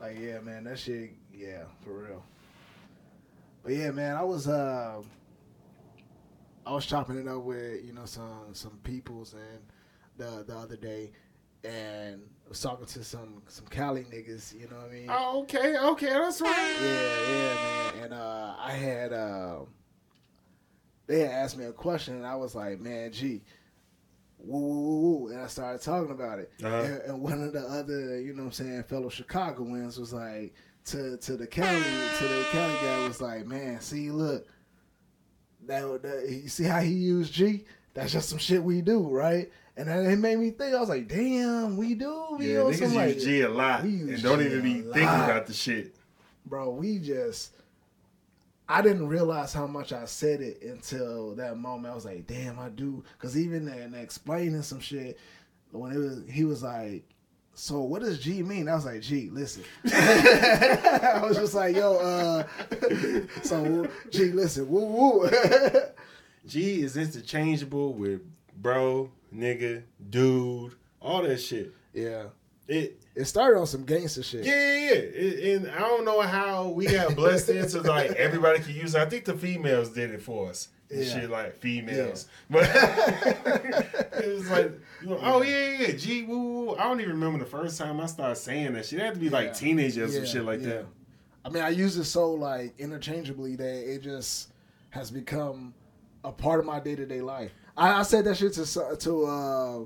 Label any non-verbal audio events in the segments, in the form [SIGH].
Like yeah, man, that shit. Yeah, for real. But yeah, man, I was uh, I was chopping it up with you know some some peoples and the the other day, and was talking to some some Cali niggas. You know what I mean? Oh, okay, okay, that's right. Yeah, yeah, man. And uh, I had uh, they had asked me a question, and I was like, man, gee. Woo, woo, woo, woo. And I started talking about it. Uh-huh. And, and one of the other, you know what I'm saying, fellow Chicagoans was like, to to the Cali, to the Cali guy was like, man, see, look, that, that you see how he used G? That's just some shit we do, right? And then it made me think. I was like, damn, we do. We Yeah, niggas use like, G a lot we and don't G even be thinking lot. about the shit. bro, we just I didn't realize how much I said it until that moment. I was like, damn, I do. Cause even in explaining some shit, when it was he was like, so what does G mean? I was like, G, listen. [LAUGHS] I was just like, yo, uh [LAUGHS] so G, listen, woo woo. G is interchangeable with bro, nigga, dude, all that shit. yeah. It It started on some gangster shit. yeah, yeah, yeah. It, and I don't know how we got blessed into [LAUGHS] like everybody can use it. I think the females did it for us. And Yeah. Shit like females, but [LAUGHS] it was like, you know, oh yeah, yeah, yeah, G woo, woo. I don't even remember the first time I started saying that shit. It had to be like Yeah. teenager or some shit like yeah. that. I mean, I use it so like interchangeably that it just has become a part of my day to day life. I, I said that shit to to uh,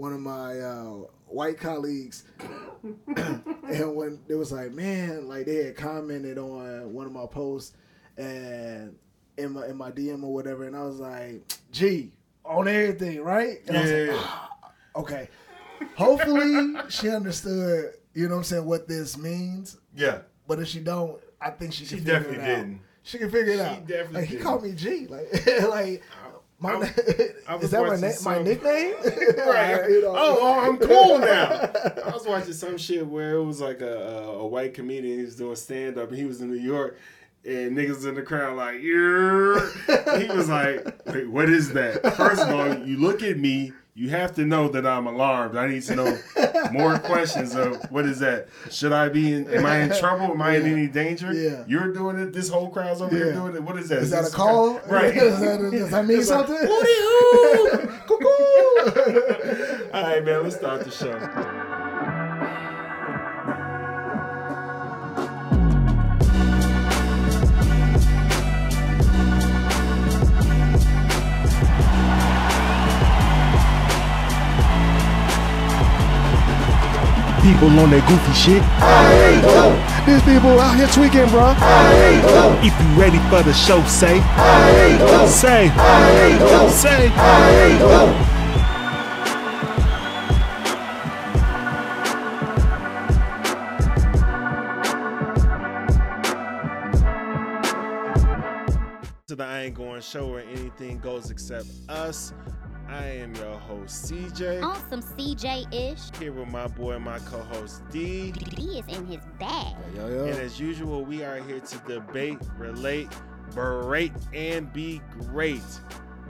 one of my uh, white colleagues, [COUGHS] and when it was like, man, like they had commented on one of my posts and in my in my DM or whatever, and I was like, gee, on everything, right? And I was like, Yeah. "Ah, [SIGHS] okay. Hopefully, she understood. You know what I'm saying? What this means. Yeah, But if she don't, I think she She definitely it out. didn't. She can figure it She out. definitely like, he didn't. called me G. Like, [LAUGHS] like my I- na- [LAUGHS] I was is that my, na- my nickname? [LAUGHS] right. [LAUGHS] You know. Oh, oh, I'm cool now. I was watching some shit where it was like a, a, a white comedian. He was doing stand up, and he was in New York, and niggas in the crowd like, yeah. He was like, Wait, what is that? First of all, you look at me. You have to know that I'm alarmed. I need to know [LAUGHS] more questions of what is that? Should I be in? Am I in trouble? Am I in any danger? Yeah. You're doing it. This whole crowd's over here doing it. What is that? Is [LAUGHS] that a call? Right. Does that, does that mean It's something? [LAUGHS] Cuckoo! All right, man. Let's start the show. People on that goofy shit. These people out here tweaking, bro. If you ready for the show, say. I hate you. Say. I ain't go. Say. I ain't go. To the I Ain't Going Show where anything goes except us. I am your host, CJ. On some CJ ish. Here with my boy, my co host, Dee. He is in his bag. Yo, And yo. as usual, we are here to debate, relate, berate, and be great.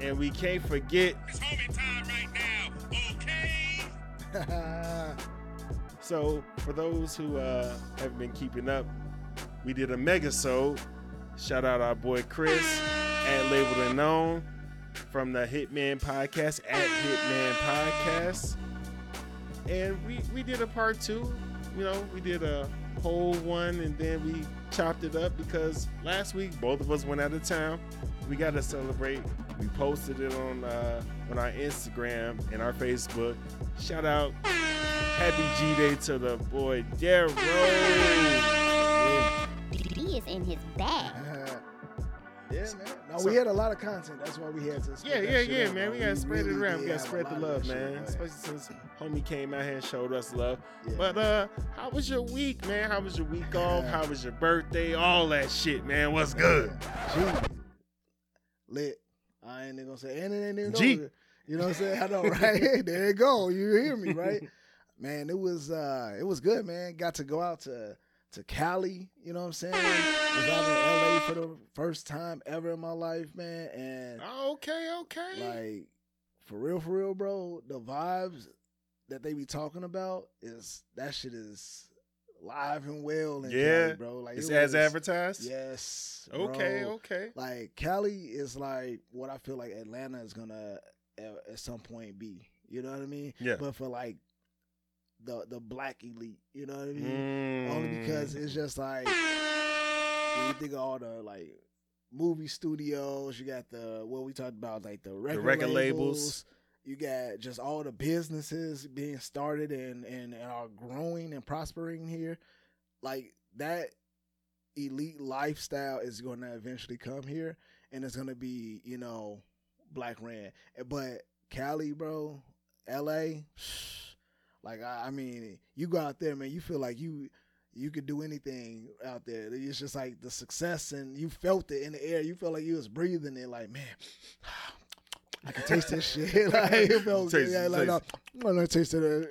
And we can't forget. It's homie time right now, okay? [LAUGHS] So, for those who uh, have been keeping up, we did a mega-sode. Shout out our boy Chris at Labeled and Known from the Hitman Podcast at Hitman Podcast. And we, we did a part two. You know, we did a whole one and then we chopped it up because last week both of us went out of town. We got to celebrate. We posted it on uh, on our Instagram and our Facebook. Shout out Happy G Day to the boy Darrow. Yeah. He is in his bag. Yeah, man. No, So- we had a lot of content. That's why we had to. spread Yeah, yeah, yeah, out, man. We gotta spread it around. We gotta spread the love, that shit, man. Especially since homie came out here and showed us love. Yeah. But uh, how was your week, man? How was your week off? How was your birthday? All that shit, man. What's good? Lit. I ain't gonna say, and it ain't even G. over. You know what I'm saying? I know, [LAUGHS] right? there you go. You hear me, right? [LAUGHS] man, it was uh it was good, man. Got to go out to to Cali, you know what I'm saying? Was out in LA for the first time ever in my life, man. And Okay, okay. like for real, for real, bro, the vibes that they be talking about is that shit is live and well in Yeah. Cali, bro. Like It's it as advertised. Yes. Okay. bro. Okay. Like Cali is like what I feel like Atlanta is gonna at, at some point be. You know what I mean? Yeah. But for like the the black elite, you know what I mean? Only Mm. because it's just like when you think of all the like movie studios, you got the what we talked about, like the record, record labels. labels. You got just all the businesses being started and, and, and are growing and prospering here. Like that elite lifestyle is going to eventually come here and it's going to be, you know, black ran. But Cali, bro, LA, like I, I mean, you go out there, man, you feel like you you could do anything out there. It's just like the success and you felt it in the air. You felt like you was breathing it like, man, [SIGHS] I can taste this shit. [LAUGHS] like it felt [LAUGHS] Taste good. it, Yeah, like, taste no, I'm gonna taste it. uh,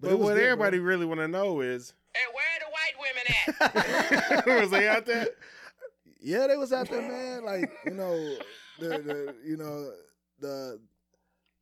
But, it what good, bro. everybody really want to know is, Hey, where the white women at? [LAUGHS] was they out there? Yeah, they was out there, man. Like you know, the, the you know the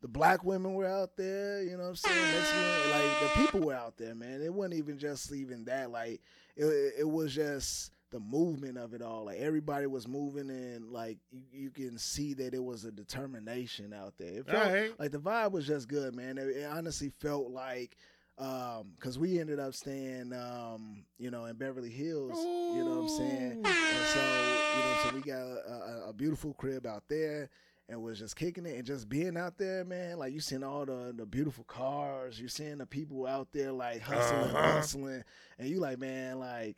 the black women were out there. You know what I'm saying? Mexican, like the people were out there, man. It wasn't even just even that. Like it, it was just the movement of it all. Like everybody was moving, and like you, you can see that it was a determination out there. It felt Alright. like the vibe was just good, man. It, it honestly felt like. Um, cause we ended up staying, um, you know, in Beverly Hills. You know what I'm saying? And so, you know, so we got a, a, a beautiful crib out there and was just kicking it and just being out there, man. Like you seeing all the the beautiful cars, you seeing the people out there like hustling, Uh-huh. hustling, and you like, man, like,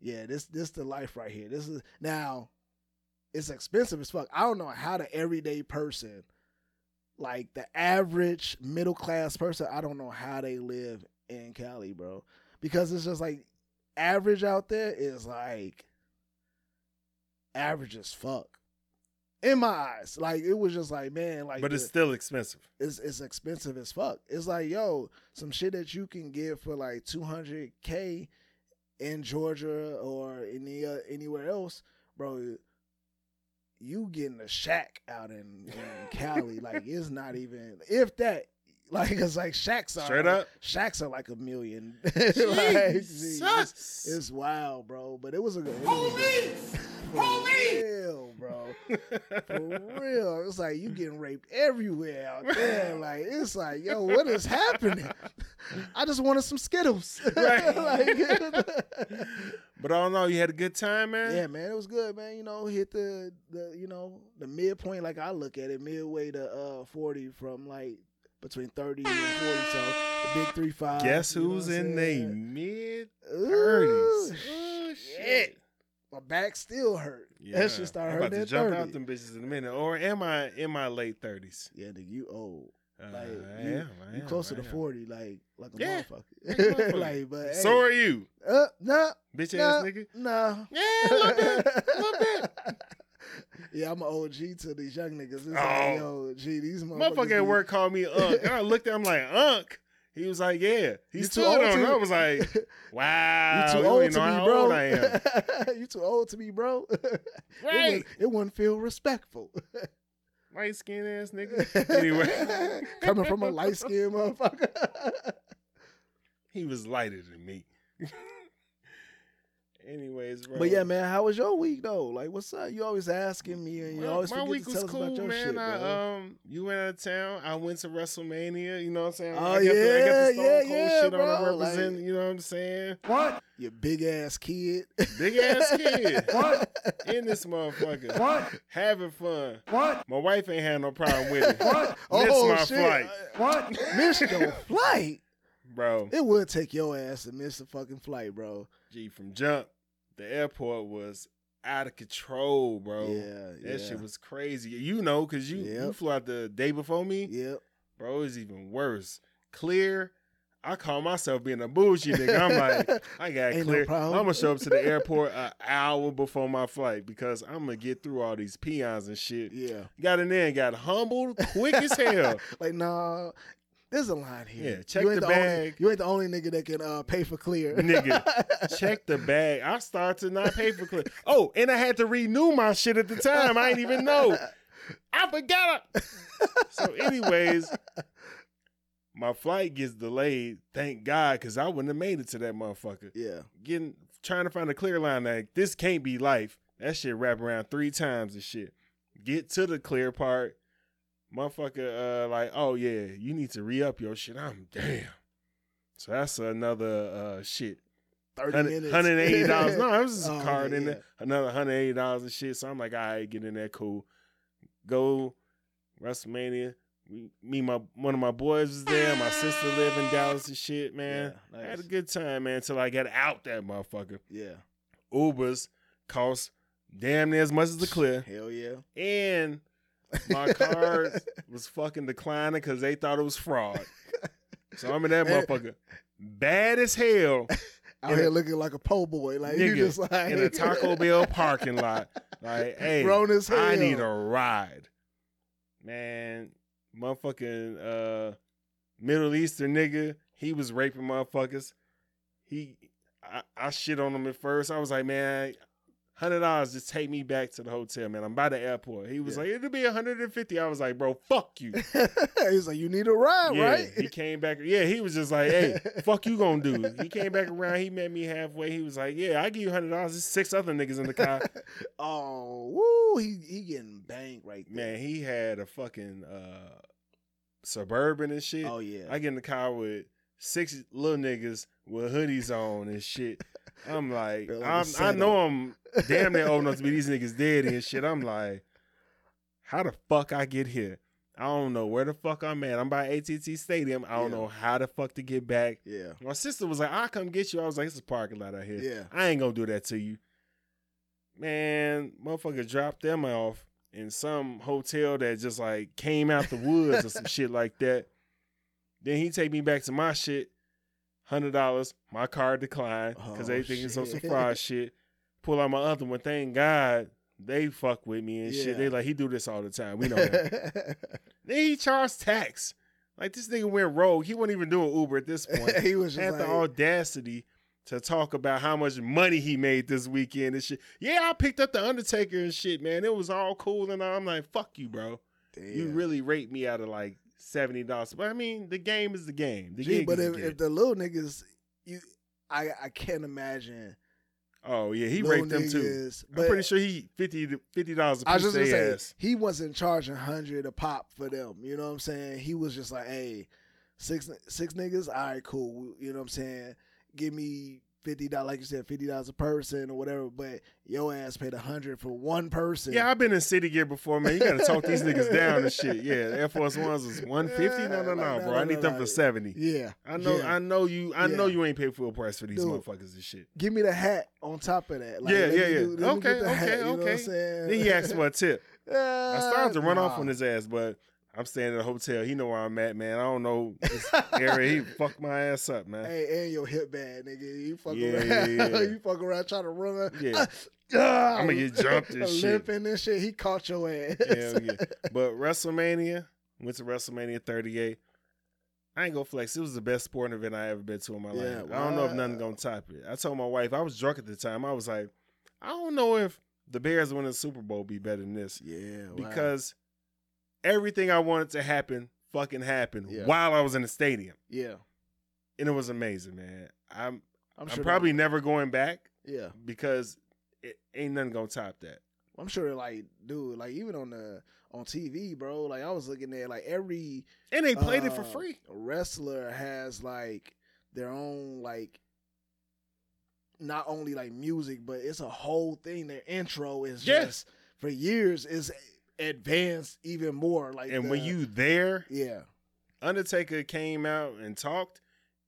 yeah, this this the life right here. This is now, it's expensive as fuck. I don't know how the everyday person, like the average middle class person, I don't know how they live in Cali, bro, because it's just like average out there is like average as fuck. In my eyes, like it was just like man, like But it's the- still expensive. it's it's expensive as fuck. It's like yo, some shit that you can get for like two hundred k in Georgia or any uh, anywhere else, bro. You getting a shack out in, in [LAUGHS] Cali, like it's not even if that. Like it's like shacks are Straight up? Shacks are like a million. [LAUGHS] like, it's, it's wild, bro. But it was a good. Police! For real, bro. For real. It's like you getting raped everywhere out there. [LAUGHS] Like it's like, yo, what is happening? I just wanted some Skittles. [LAUGHS] Like- But I don't know. You had a good time, man. yeah, man, it was good, man. You know, hit the the you know the midpoint, like I look at it, midway to uh forty from like between thirty and forty. So the big three five. Guess who's in the mid Ooh, thirties? shit. My back still hurt. Yeah. That shit started I'm about hurting to at jump 30. out them bitches in a minute. Or am I in my late thirties? Yeah, nigga, you old. Uh, Like I you, am. You am, closer to forty, like like a Yeah, motherfucker. like, [LAUGHS] but hey, So are you, uh, nah, bitch nah, ass nigga. nah. Yeah, little bit, little bit. [LAUGHS] yeah, I'm an OG to these young niggas. It's Oh. like, yo, gee, these motherfuckers. Motherfucker at work called me Unc. And I looked at him like Unc. He was like, "Yeah, he's too too old." to- I was like, [LAUGHS] "Wow, [LAUGHS] You too old to me, bro. I am." you too old to me, bro. it, Right. wouldn't, it wouldn't feel respectful. [LAUGHS] Light skinned ass nigga. Anyway, Coming from a light skinned motherfucker. he was lighter than me. Anyways, bro. But yeah, man, how was your week though? Like, what's up? You always asking me, and you My, always my forget week to was tell us cool, about your man. shit, I, bro. um, you went out of town. I went to WrestleMania. You know what I'm saying? Oh, I got the, I got yeah, the yeah, Cold yeah, shit bro. on. I represent. Like- you know what I'm saying? What? you big ass kid. Big ass kid [LAUGHS] What? in this motherfucker, What? having fun. What? My wife ain't had no problem with it. What? oh my shit! flight. What? Miss your flight. bro. It would take your ass to miss the fucking flight, bro. G from jump, the airport was out of control, bro. Yeah, that yeah. shit was crazy. You know, cause you you flew out the day before me, Yep. bro. It's even worse. Clear. I call myself being a bougie nigga. I'm like, [LAUGHS] I got Ain't no clear. problem. I'm gonna show up to the airport an hour before my flight because I'm gonna get through all these peons and shit. Yeah. Got in there and got humbled quick as hell. [LAUGHS] Like, nah, there's a line here. Yeah, check the Only, bag. you ain't the only nigga that can uh, pay for clear. nigga. [LAUGHS] Check the bag. I started to not pay for clear. Oh, and I had to renew my shit at the time. I didn't even know. I forgot. it. So, anyways, my flight gets delayed. Thank God, because I wouldn't have made it to that motherfucker. Yeah. Getting trying to find a clear line. Like this can't be life. That shit wrap around three times and shit. Get to the clear part. Motherfucker, uh, like, oh yeah, you need to re up your shit. I'm damn. So that's another uh shit. 30 Hundred eighty dollars. [LAUGHS] No, it was just a Oh, card yeah, in there. Another hundred eighty dollars and shit. So I'm like, all right, get in there, cool. Go WrestleMania. We, me, my one of my boys was there. My sister live in Dallas and shit, man. Yeah, I had a good time, man. Till I got out that motherfucker. Yeah. Ubers cost damn near as much as the clear, Hell yeah. and my [LAUGHS] card was fucking declining because they thought it was fraud. So I'm in that motherfucker, bad as hell. [LAUGHS] Out here a- looking like a po' boy. Like you just like in a Taco Bell parking lot. Like, [LAUGHS] hey, Grown as I need a ride. Man, motherfucking uh Middle Eastern nigga, he was raping motherfuckers. He I, I shit on him at first. I was like, man, hundred dollars just take me back to the hotel, man. I'm by the airport. He was Yeah. like, it'll be 150. I was like, bro, fuck you. [LAUGHS] He's like, you need a ride, yeah, right? he came back. Yeah, he was just like, "Hey, [LAUGHS] fuck you gonna do?" He came back around. He met me halfway. He was like, "Yeah, I give you hundred dollars." There's six other niggas in the car. [LAUGHS] oh, woo! He he getting banged right there. Man, he had a fucking uh, suburban and shit. Oh yeah. I get in the car with six little niggas with hoodies on and shit. I'm like, like I'm, I know I'm damn near old enough to be these niggas dead and shit. I'm like, how the fuck I get here? I don't know where the fuck I'm at. I'm by ATT Stadium. I don't Yeah. know how the fuck to get back. yeah. My sister was like, I'll come get you. I was like, it's a parking lot out here. Yeah. I ain't gonna do that to you. Man, motherfucker dropped them off in some hotel that just like came out the woods or some [LAUGHS] shit like that. Then he take me back to my shit. Hundred dollars. My card declined because Oh, they think it's some surprise [LAUGHS] shit. Pull out my other one. Thank God they fuck with me and Yeah. shit. They like he do this all the time. We know that. [LAUGHS] then he charged tax. Like this nigga went rogue. He wasn't even doing Uber at this point [LAUGHS] he was just had like, the audacity to talk about how much money he made this weekend and shit. Yeah, I picked up the Undertaker and shit, man. It was all cool and all. I'm like, fuck you, bro. You really raped me out of like seventy dollars. But I mean, the game is the game. The Gee, but if, the if the little niggas, you, I I can't imagine. oh yeah, he raped them too. I'm pretty sure he fifty fifty dollars a I was just gonna say ass. he wasn't charging hundred a pop for them. You know what I'm saying? He was just like, hey, six six niggas, all right, cool. You know what I'm saying? Give me fifty dollars, like you said, fifty dollars a person or whatever. But your ass paid a hundred for one person. Yeah, I've been in city gear before, man. You gotta talk these [LAUGHS] niggas down and shit. Yeah, Air Force Ones was one fifty. No, no, no, like, bro. no, I no, need them no. for seventy. yeah. I know, Yeah. I know you. I know you ain't paid full price for these Dude. motherfuckers and shit. Give me the hat on top of that. Like, yeah, yeah, yeah. do- okay, okay, hat, you know what I'm okay. saying? Then he asked for a tip. I started to [LAUGHS] run off on his ass, but I'm staying at a hotel. He know where I'm at, man. I don't know this [LAUGHS] area. He fucked my ass up, man. Hey, and your hip bad, nigga. You fuck Yeah, around. yeah, yeah. [LAUGHS] you fuck around trying to run. Yeah. [LAUGHS] Ah, I'ma get jumped and shit. Limping and shit. He caught your ass. Hell yeah. But WrestleMania, went to WrestleMania 38. I ain't gonna flex. It was the best sporting event I ever been to in my Yeah, life. I don't know if nothing gonna top it. I told my wife I was drunk at the time. I was like, I don't know if the Bears winning the Super Bowl be better than this Yeah, wow. Everything I wanted to happen fucking happened Yeah. while I was in the stadium, yeah, and it was amazing, man. I'm I'm I'm, sure. probably never going back yeah, because it ain't nothing gonna top that. I'm sure. Like, dude, like even on the on TV, bro. Like I was looking at like every And they played it for uh, free. Wrestler has like their own like. Not only like music, but it's a whole thing. Their intro is Yeah. just for years is advanced even more. Like, And when you there, yeah, Undertaker came out and talked,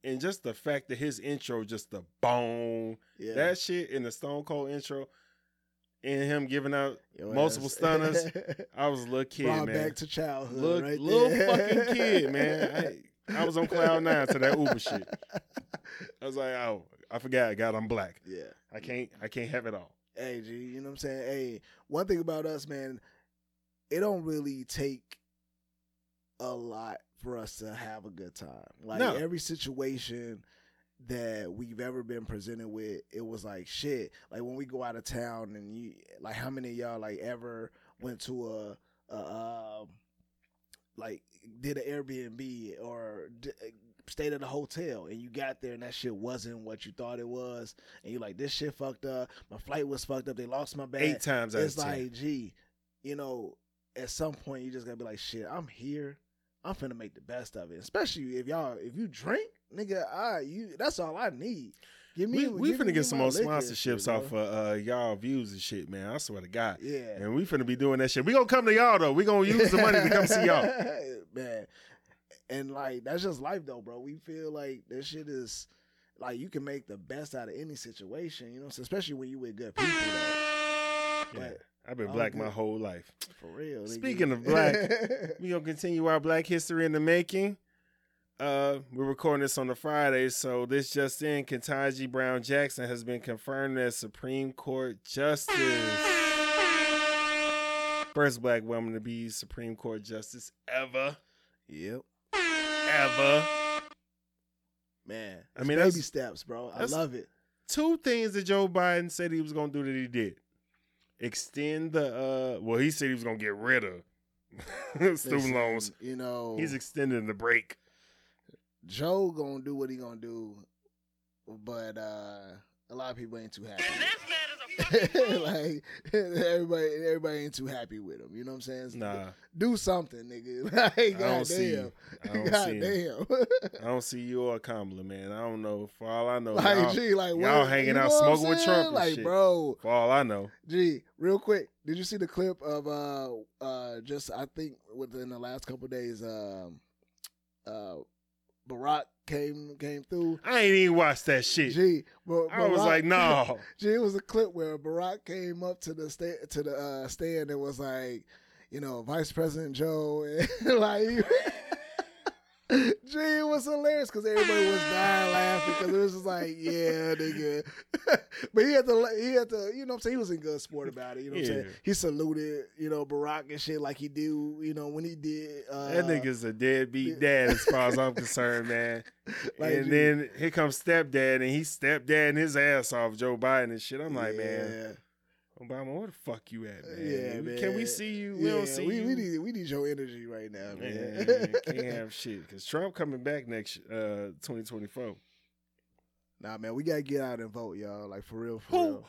and just the fact that his intro, just the bone, yeah, that shit in the Stone Cold intro, and him giving out Your multiple stunners, [LAUGHS] I was a little kid, Brought man. back to childhood, Look, right little there. fucking kid, [LAUGHS] man. I, I was on cloud nine to that Uber shit. I was like, oh, I forgot, God, I'm black. yeah. I can't, I can't have it all. Hey, G, you know what I'm saying? Hey, one thing about us, man, it don't really take a lot for us to have a good time. Like No. every situation that we've ever been presented with, it was like shit. Like when we go out of town and you like how many of y'all like ever went to a a um like did an Airbnb or d- stayed at a hotel and you got there and that shit wasn't what you thought it was and you're like this shit fucked up my flight was fucked up they lost my bag Eight times out of it's like gee you know at some point you just gotta be like shit i'm here i'm finna make the best of it especially if y'all if you drink nigga i you that's all i need give me we we give finna me get some more sponsorships shit, off of uh, y'all views and shit, man. I swear to God. yeah And we finna be doing that shit. We gonna come to y'all though. We gonna use the money to come see y'all. [LAUGHS] man. And like that's just life though, bro. We feel like this shit is like you can make the best out of any situation, you know, so especially when you with good people though. Yeah. But I've been black my whole life. for real. nigga. Speaking of black, [LAUGHS] We gonna continue our Black History in the making. Uh, we're recording this on the Friday, so this just in: Ketanji Brown Jackson has been confirmed as Supreme Court Justice, first black woman to be Supreme Court Justice ever, Yep. ever. Man. I mean, baby steps, bro. I love it. Two things that Joe Biden said he was gonna do that he did: extend the. uh Well, he said he was gonna get rid of [LAUGHS] student Listen, loans. You know He's extending the break. Joe gonna do what he gonna do, but uh a lot of people ain't too happy. This man is a [LAUGHS] fucking like everybody everybody ain't too happy with him. You know what I'm saying? Nah, Do something, nigga. [LAUGHS] Like, I don't see goddamn. you. I don't see him. Goddamn. [LAUGHS] I don't see you or Kamala, man. I don't know. For all I know, like, y'all, gee, like, y'all what- hanging out know what I'm smoking with? Trump and Like, shit. bro, for all I know, gee, real quick, did you see the clip of uh uh just I think within the last couple days um uh Barack came came through. I ain't even watched that shit. Gee, Bar- I was like, no. [LAUGHS] Gee, it was a clip where Barack came up to the sta- to the uh, stand and was like, you know, Vice President Joe, [LAUGHS] and like, [LAUGHS] gee, it was hilarious because everybody was dying laughing because it was just like, yeah, nigga. [LAUGHS] but he had to, he had to, you know, what I'm saying he was in good sport about it. You know, what I'm saying he saluted, you know, Barack and shit like he do, you know, when he did. Uh, That nigga's a deadbeat dad as far as I'm [LAUGHS] concerned, man. Like, and dude. then here comes stepdad, and he stepdadding his ass off Joe Biden and shit. I'm like, man, yeah. Obama, where the fuck you at, man? Yeah, man. Can we see you? We yeah, don't see we, you. we need we need your energy right now, man. Man, [LAUGHS] can't have shit because Trump coming back next uh 2024. Nah, man, we gotta get out and vote, y'all. Like for real, for Who real.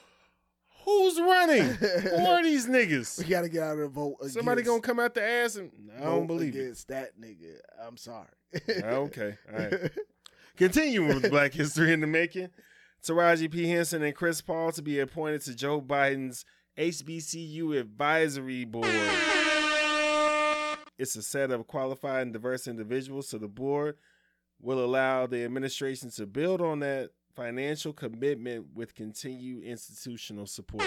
who's running? [LAUGHS] Who are these niggas? We gotta get out and vote. Against, Somebody gonna come out the ass and I don't believe it. that nigga. I'm sorry. Okay, all right. [LAUGHS] Continuing with Black History in the Making, Taraji P. Henson and Chris Paul to be appointed to Joe Biden's HBCU Advisory Board. It's a set of qualified and diverse individuals, so the board will allow the administration to build on that financial commitment with continued institutional support.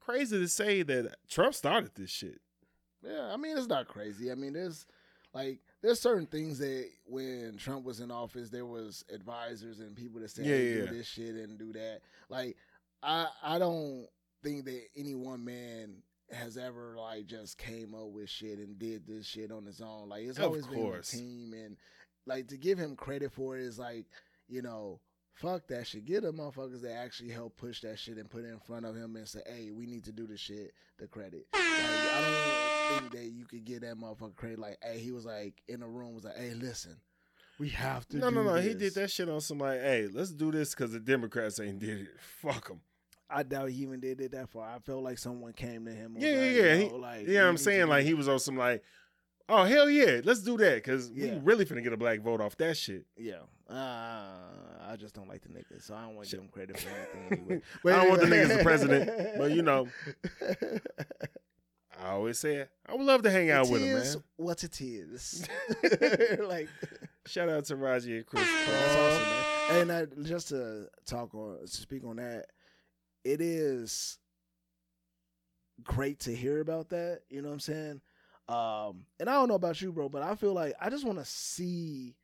Crazy to say that Trump started this shit. Yeah, I mean it's not crazy. I mean there's like there's certain things that when Trump was in office there was advisors and people that said Yeah, hey, yeah, do this shit and do that. Like I I don't think that any one man has ever like just came up with shit and did this shit on his own. Like it's Of always been a team and like to give him credit for it is like, you know, fuck that shit. Get the motherfuckers that actually help push that shit and put it in front of him and say, hey, we need to do this shit, the credit. Like, I don't think that you could get that motherfucker credit. Like, hey, he was like in a room, was like, hey, listen, we have to No, no, no. He this." did that shit on somebody. Hey, let's do this because the Democrats ain't did it. [LAUGHS] Fuck them. I doubt he even did it that far. I felt like someone came to him. and was Yeah, yeah, like, yeah. yo, He, like, yeah, I'm saying like he was on some like, oh hell yeah, let's do that because Yeah. we really finna get a black vote off that shit. Yeah, uh, I just don't like the niggas, so I don't want to give him credit for anything anyway. [LAUGHS] I don't want the niggas the president, but you know, [LAUGHS] I always say it. I would love to hang out It with him, man. what it is. [LAUGHS] [LAUGHS] like Shout out to Raji and Chris Paul. that's awesome, man. And I, just to talk on, to speak on that, it is great to hear about that. You know what I'm saying? Um, and I don't know about you, bro, but I feel like I just want to see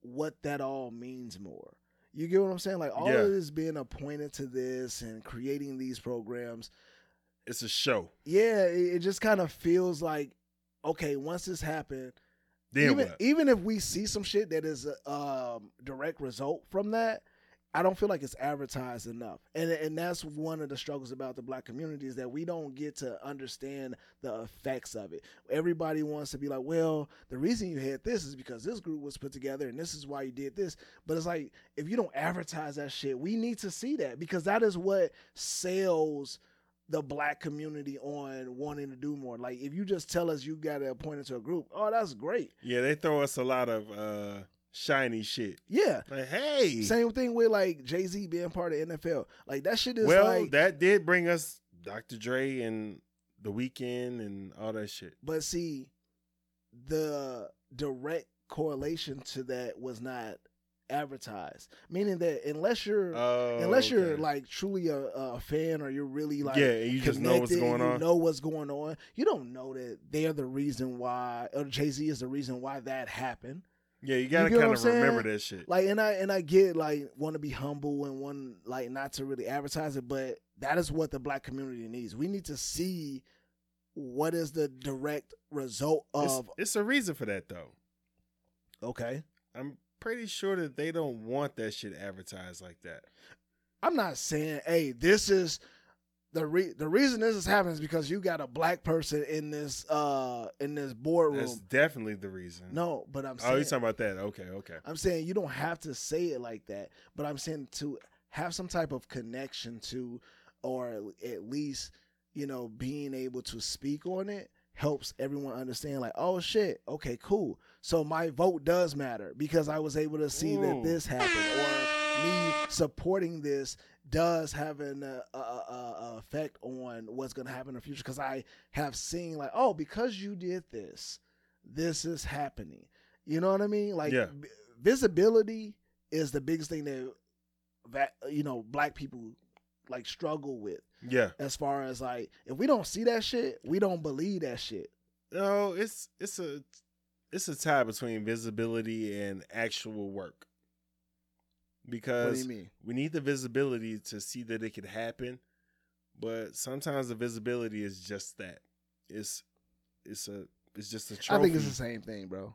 what that all means more. You get what I'm saying? Like all Yeah. of this being appointed to this and creating these programs, It's a show. yeah, it, it just kind of feels like okay, once this happened, Then even what? even if we see some shit that is a um, direct result from that, I don't feel like it's advertised enough, and and that's one of the struggles about the black community is that we don't get to understand the effects of it. Everybody wants to be like, well, the reason you had this is because this group was put together, and this is why you did this. But it's like if you don't advertise that shit, we need to see that because that is what sells the black community on wanting to do more. Like if you just tell us you got to appoint into a group, oh, that's great. Yeah, they throw us a lot of uh shiny shit. Yeah. Like, hey, Same thing with like Jay Z being part of NFL. Like that shit is well, like. that did bring us Dr. Dre and The Weeknd and all that shit. but see, the direct correlation to that was not advertised. Meaning that unless you're Oh, unless you're okay. like truly a, a fan or you're really like Yeah, you just know what's going you on. know what's going on. You don't know that they're the reason why or Jay Z is the reason why that happened. yeah, you gotta kind of remember that shit. Like and I and I get like want to be humble and one like not to really advertise it, but that is what the black community needs. We need to see what is the direct result It's, of it's a reason for that though. okay. I'm pretty sure that they don't want that shit advertised like that. I'm not saying, hey, this is the re- the reason this is happening is because you got a black person in this uh in this boardroom. That's definitely the reason. no, but I'm Oh, saying you talking about that? Okay, okay. I'm saying you don't have to say it like that, but I'm saying to have some type of connection to, or at least, you know, being able to speak on it helps everyone understand, like, oh shit, okay, cool. So my vote does matter because I was able to see that this happened, or me supporting this does have an uh, uh, uh, uh, effect on what's going to happen in the future because I have seen, like, oh, because you did this, this is happening. You know what I mean? Like, Yeah. v- visibility is the biggest thing that that you know black people like struggle with Yeah. as far as like if we don't see that shit we don't believe that shit No, it's it's a it's a tie between visibility and actual work. Because we need the visibility to see that it could happen, but sometimes the visibility is just that. It's it's a it's just a trophy. i think it's the same thing bro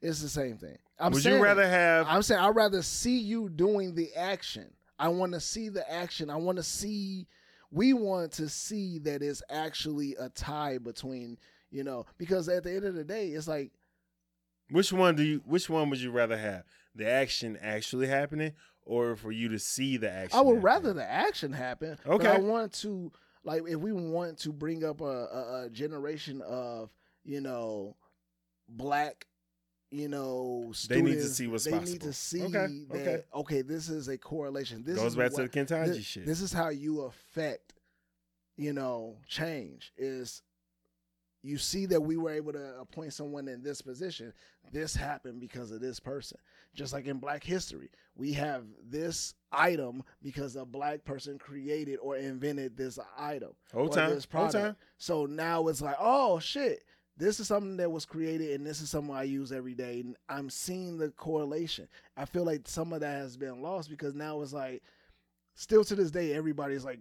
it's the same thing i'm Would saying you rather have i'm saying i'd rather see you doing the action i want to see the action i want to see we want to see that it's actually a tie between you know because at the end of the day it's like which one do you which one would you rather have? The action actually happening or for you to see the action? I would happening? rather the action happen. But Okay. I want to like if we want to bring up a, a, a generation of you know black you know students, They need to see what's they possible. need to see Okay, that okay. okay. this is a correlation. This goes is back what, to the Ketanji this, shit. This is how you affect you know change is you see that we were able to appoint someone in this position. This happened because of this person. Just like in Black history, we have this item because a black person created or invented this item Whole or time, this whole product. time. So now it's like, oh shit, this is something that was created and this is something I use every day. And I'm seeing the correlation. I feel like some of that has been lost because now it's like, still to this day, everybody's like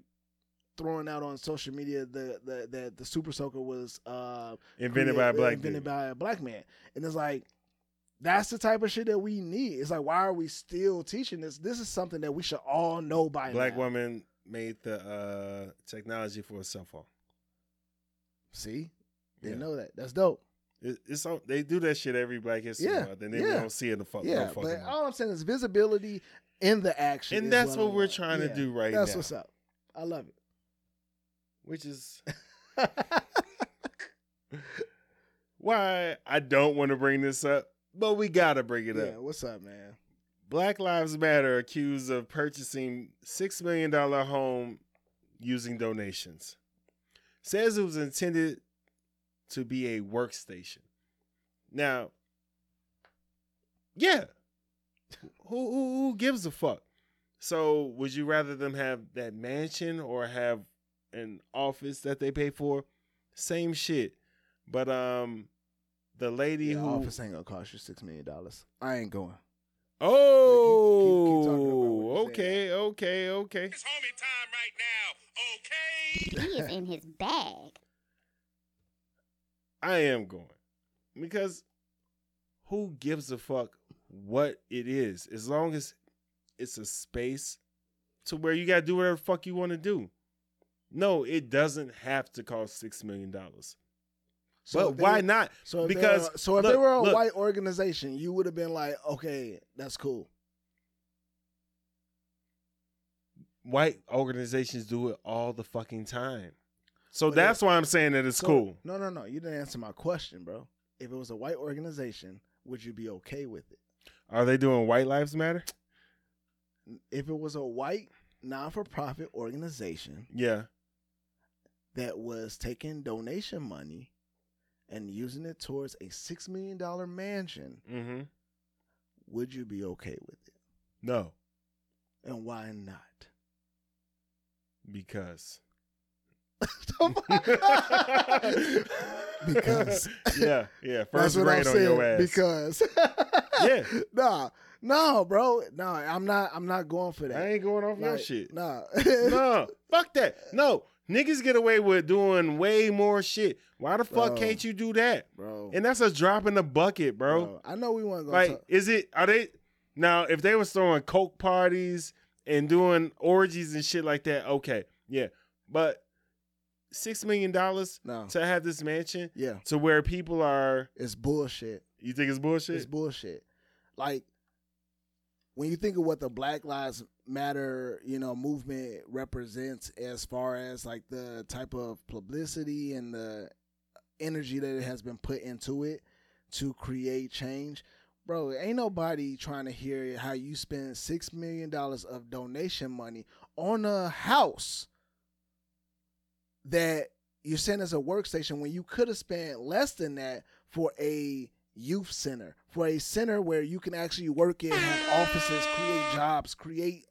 throwing out on social media the the that the super soaker was uh Invented by a black invented dude. by a black man. And it's like that's the type of shit that we need. It's like why are we still teaching this? This is something that we should all know by now. Black now. woman made the uh, technology for a cell phone. See? Didn't Yeah. know that. That's dope. It, it's all, they do that shit every Black History Yeah, Month, and then we don't see it in the fuck. Yeah, no but all I'm saying is visibility in the action. And that's I what we're trying to do right that's now. That's what's up. I love which is [LAUGHS] why I don't want to bring this up, but we gotta bring it yeah, up. what's up, man? Black Lives Matter accused of purchasing six million dollar home using donations. Says it was intended to be a workstation. Now, yeah, who, who who gives a fuck? So, would you rather them have that mansion or have an office that they pay for? Same shit, but um, the lady The who office ain't gonna cost you six million dollars. I ain't going. Oh, keep talking about okay, okay, okay. It's homie time right now, okay? He is in his bag. I am going because who gives a fuck what it is as long as it's a space to where you gotta do whatever the fuck you want to do. No, it doesn't have to cost six million dollars. So but why were- not? So if because were, so if look, they were a look, white organization, you would have been like, okay, that's cool. white organizations do it all the fucking time. So But that's why I'm saying that it's So- cool. No, no, no. You didn't answer my question, bro. If it was a white organization, would you be okay with it? Are they doing White Lives Matter? If it was a white non-for-profit organization Yeah. That was taking donation money and using it towards a six million dollar mansion, Mm-hmm. would you be okay with it? No, And why not? because [LAUGHS] because yeah, yeah. First grade on your ass. Because [LAUGHS] Yeah. nah, no, bro, no, I'm not. I'm not going for that. I ain't going off your Like, shit. Nah, no, [LAUGHS] fuck that. No, niggas get away with doing way more shit. Why the fuck Bro. can't you do that? bro. And that's a drop in the bucket, bro. bro, I know we want to go. Like, talk- is it? Are they now? If they was throwing coke parties and doing orgies and shit like that, okay, yeah. But six million dollars no, to have this mansion yeah, to where people are. it's bullshit. You think it's bullshit? It's bullshit. Like when you think of what the Black Lives Matter, you know, movement represents as far as like the type of publicity and the energy that it has been put into it to create change. Bro, ain't nobody trying to hear how you spend six million dollars of donation money on a house that you're saying as a workstation when you could have spent less than that for a youth center, for a center where you can actually work in, have offices, create jobs, create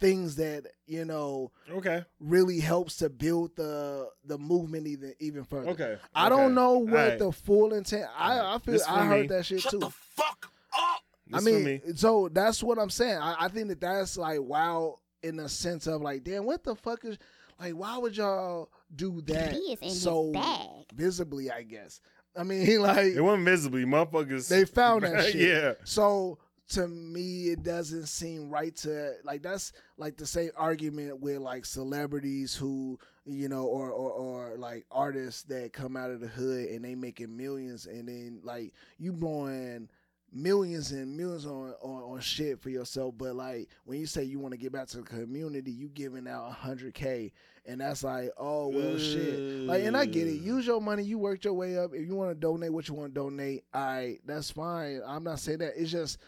things that you know okay, really helps to build the the movement even even further. okay. I don't know what Alright. the full intent. I I feel I heard me. that shit too. fuck up. I This for mean, me. so that's what I'm saying. I, I think that that's like wow in the sense of like, damn, what the fuck is like? Why would y'all do that He is in so his bag. visibly? I guess. I mean, [LAUGHS] like It wasn't visibly, motherfuckers. they found that [LAUGHS] shit. yeah. So to me, it doesn't seem right to like that's like the same argument with like celebrities who you know or or, or like artists that come out of the hood and they making millions and then like you blowing millions and millions on, on on shit for yourself but like when you say you want to get back to the community you giving out 100k and that's like oh well shit. Like and i get it. Mm. Use your money. You worked your way up. If you want to donate what you want to donate all right that's fine. I'm not saying that. It's just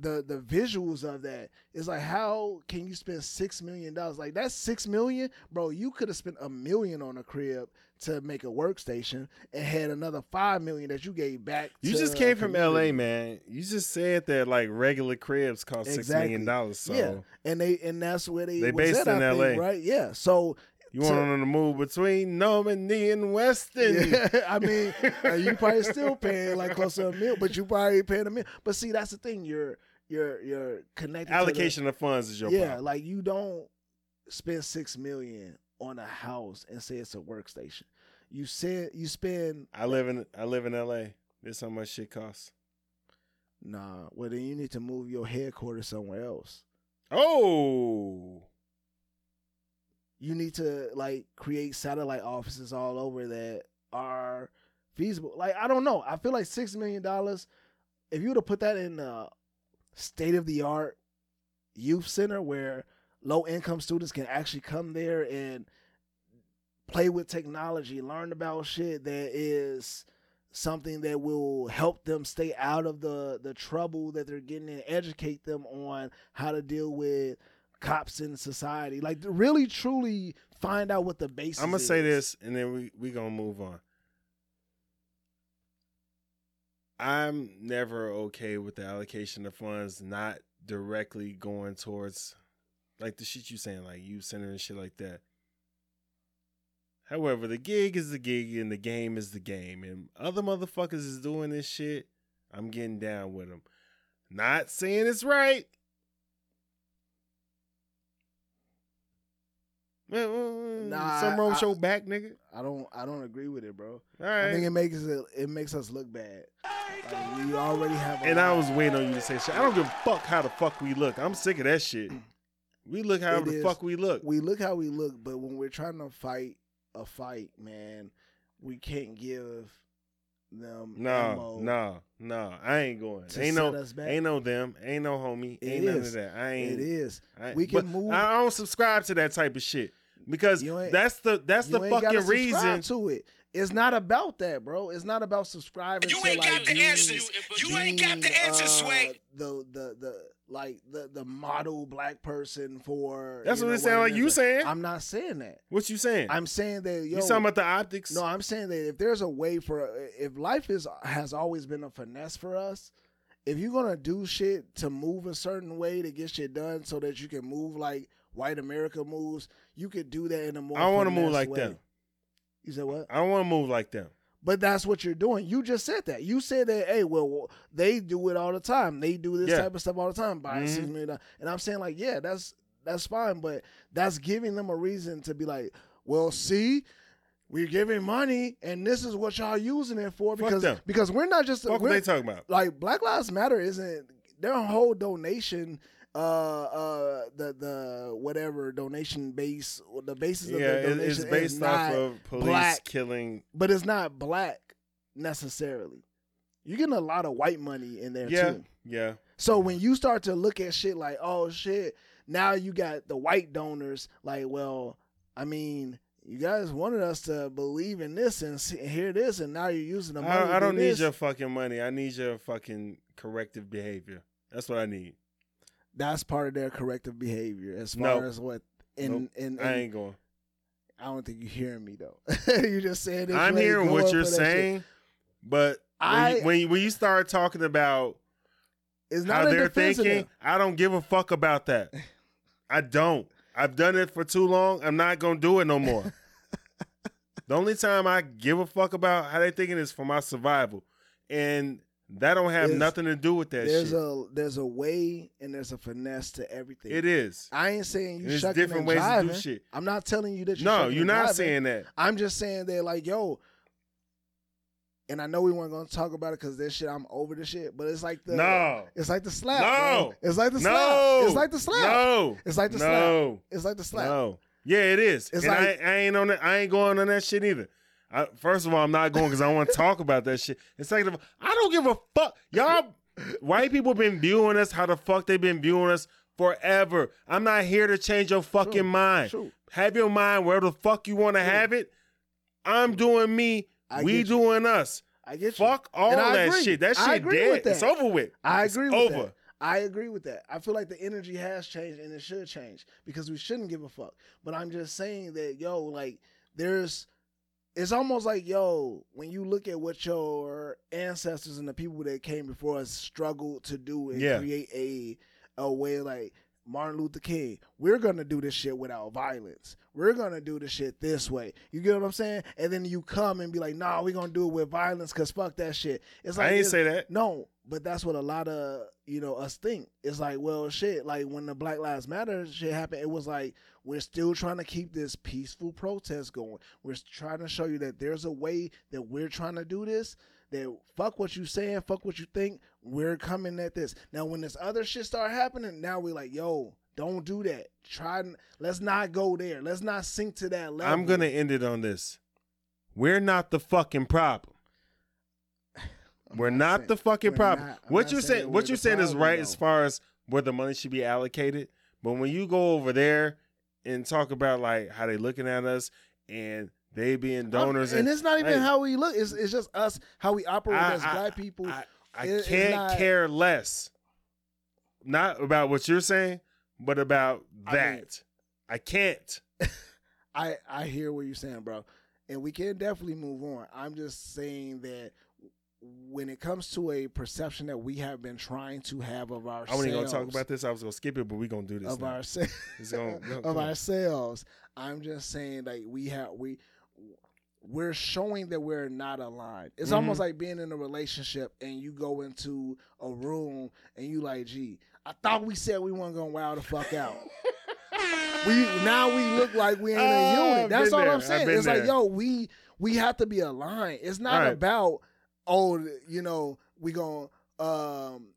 the the visuals of that. It's like how can you spend six million dollars? Like that's six million? Bro you could have spent a million on a crib to make a workstation and had another five million that you gave back You to just came from. LA, man. You just said that like regular cribs cost six Exactly. million dollars. So yeah and they and that's where they They was based at, in I think, LA. right yeah so you want So- on the move between Normandie and Western. Yeah, [LAUGHS] I mean, [LAUGHS] uh, you probably still paying like close to a mil, but you probably paying a mil. But see, that's the thing. You're you're you're connected. to the- Allocation of funds is your yeah, problem. like you don't spend six million on a house and say it's a workstation. You said you spend I live in I live in LA. This how much shit costs. nah. Well, then you need to move your headquarters somewhere else. Oh, You need to like create satellite offices all over that are feasible. Like I don't know. I feel like six million dollars. If you would have put that in a state of the art youth center where low income students can actually come there and play with technology, learn about shit that is something that will help them stay out of the the trouble that they're getting and educate them on how to deal with cops in society. Like really truly find out what the basis I'm gonna say this, and then we we gonna move on. I'm never okay with the allocation of funds not directly going towards like the shit you saying, like you center and shit like that. However, the gig is the gig and the game is the game, and other motherfuckers is doing this shit. I'm getting down with them. Not saying it's right. Some Nah, some wrong show back, nigga. I don't I don't agree with it, bro. All I think it makes it it makes us look bad. Like, we already have. And I was waiting on you to say shit. I don't give a fuck how the fuck we look. I'm sick of that shit. We look however It the is. fuck we look. we look how we look, but when we're trying to fight a fight, man, we can't give them No, ammo. no, no. I ain't going. To Ain't set no, us back. ain't no them. Ain't no homie. It ain't none of that. I ain't. It is. I, We can move- I don't subscribe to that type of shit because that's the that's You the ain't fucking reason. to it. It's not about that, bro. It's not about subscribing. You to, ain't like, got the being- answers. You ain't got the being, answers, uh, Sway. The the the like the the model black person for. That's what know, it sound like you saying. I'm not saying that. What you saying? I'm saying that yo. you talking about the optics? No, I'm saying that if there's a way for if life is has always been a finesse for us, if you're gonna do shit to move a certain way to get shit done so that you can move like white America moves, you could do that in a more. I want to move like way. them. You said what? I don't want to move like them. But that's what you're doing. You just said that. You said that. Hey, well, they do it all the time. They do this Yeah. type of stuff all the time. Buy Mhm. six million. And I'm saying like, yeah, that's that's fine. But that's giving them a reason to be like, well, see, we're giving money, and this is what y'all using it for Fuck because because we're not just What we're, they talking about? like Black Lives Matter isn't their whole donation. Uh, uh, the the whatever donation base, the basis of Yeah, the donation it's is based off of police black killing. but it's not black necessarily. You're getting a lot of white money in there Yeah, too. yeah. So when you start to look at shit like, oh shit, now you got the white donors. Like, well, I mean, you guys wanted us to believe in this and see, hear this, and now you're using the money. I, I don't do need your fucking money. I need your fucking corrective behavior. That's what I need. That's part of their corrective behavior as far No. as what. In, Nope, in, in, I ain't going. I don't think you're hearing me though. [LAUGHS] you just saying. I'm hearing what you're that shit. saying, but when, I- you, when you when you start talking about It's how not a they're thinking. I don't give a fuck about that. I don't. I've done it for too long. I'm not gonna do it no more. [LAUGHS] the only time I give a fuck about how they thinking is for my survival, and that don't have There's- nothing to do with that there's shit. a there's a way and there's a finesse to everything. it is. I ain't saying you There's shucking different and ways driving. to do shit. I'm not telling you that. You're No, you're not driving. saying that. I'm just saying that, like, yo, and I know we weren't gonna talk about it because this shit, I'm over the shit. But it's like the No. it's like the slap. No. bro. it's like the slap. No, It's like the slap. No, It's like the slap. no, It's like the slap. No, yeah, it is. It's and like- I, I ain't on that. I ain't going on that shit either. I, first of all, I'm not going because I want to talk about that shit. And second of all, I don't give a fuck. Y'all, white people been viewing us how the fuck they been viewing us forever. I'm not here to change your fucking True, mind. true. Have your mind wherever the fuck you want to have it. I'm doing me. I we get you. doing us. I get you. Fuck all that agree. shit. That shit dead. that. It's over with. I It's agree with over. that. I agree with that. I feel like the energy has changed and it should change because we shouldn't give a fuck. But I'm just saying that yo, like there's it's almost like yo, when you look at what your ancestors and the people that came before us struggled to do and Yeah. create a a way like Martin Luther King, we're gonna do this shit without violence. We're gonna do this shit this way. You get what I'm saying? And then you come and be like, nah, we're gonna do it with violence because fuck that shit. It's like I ain't it's- say that. no, but that's what a lot of you know us think. It's like, well, shit. Like when the Black Lives Matter shit happened, it was like we're still trying to keep this peaceful protest going. We're trying to show you that there's a way that we're trying to do this. That fuck what you saying, fuck what you think. We're coming at this now. When this other shit start happening, now we like, yo, don't do that. Try. Let's not go there. Let's not sink to that level. I'm gonna end it on this. We're not the fucking problem. [SIGHS] We're not saying- the fucking problem. not- what you saying saying? What you're saying is right though. as far as where the money should be allocated. But when you go over there and talk about like how they looking at us and they being donors, and, it's not even Hey, how we look. It's, it's just us how we operate I- as I- black people. I, I It- can't not- care less. Not about what you're saying, but about that. mean- I can't. [LAUGHS] I I hear what you're saying, bro, and we can definitely move on. I'm just saying that when it comes to a perception that we have been trying to have of ourselves, I wasn't gonna talk about this. I was gonna skip it, but we're gonna do this. of ourselves, gonna- [LAUGHS] of ourselves. I'm just saying like we have we we're showing that we're not aligned. It's Mhm. almost like being in a relationship and you go into a room and you like, gee, I thought we said we weren't gonna wow the fuck out. [LAUGHS] we now we look like we ain't Oh, a I've unit. That's all there. I'm saying. It's like, yo, we we have to be aligned. It's not Right. about oh, you know, we gonna um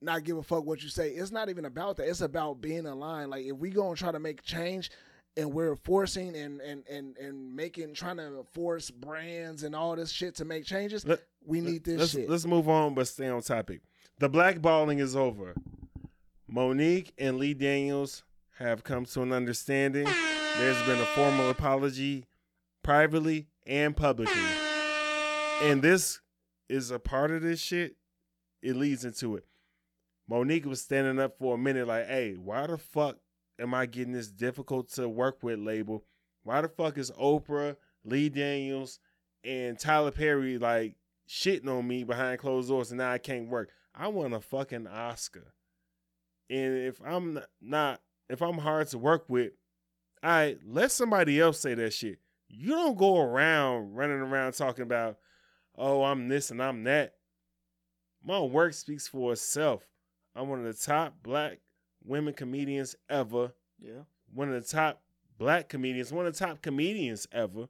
not give a fuck what you say. It's not even about that. It's about being aligned. Like if we gonna try to make change and we're forcing and and and and making trying to force brands and all this shit to make changes, Let- we need this let's, shit. Let's move on, but stay on topic. The blackballing is over. Monique and Lee Daniels have come to an understanding. There's been a formal apology, privately and publicly. And this is a part of this shit. It leads into it. Monique was standing up for a minute, like, hey, why the fuck am I getting this difficult to work with label? Why the fuck is Oprah, Lee Daniels, and Tyler Perry like shitting on me behind closed doors and now I can't work? I want a fucking Oscar. And if I'm not, if I'm hard to work with, all right, let somebody else say that shit. You don't go around running around talking about, oh, I'm this and I'm that. My work speaks for itself. I'm one of the top black women comedians ever. yeah. One of the top black comedians, one of the top comedians ever.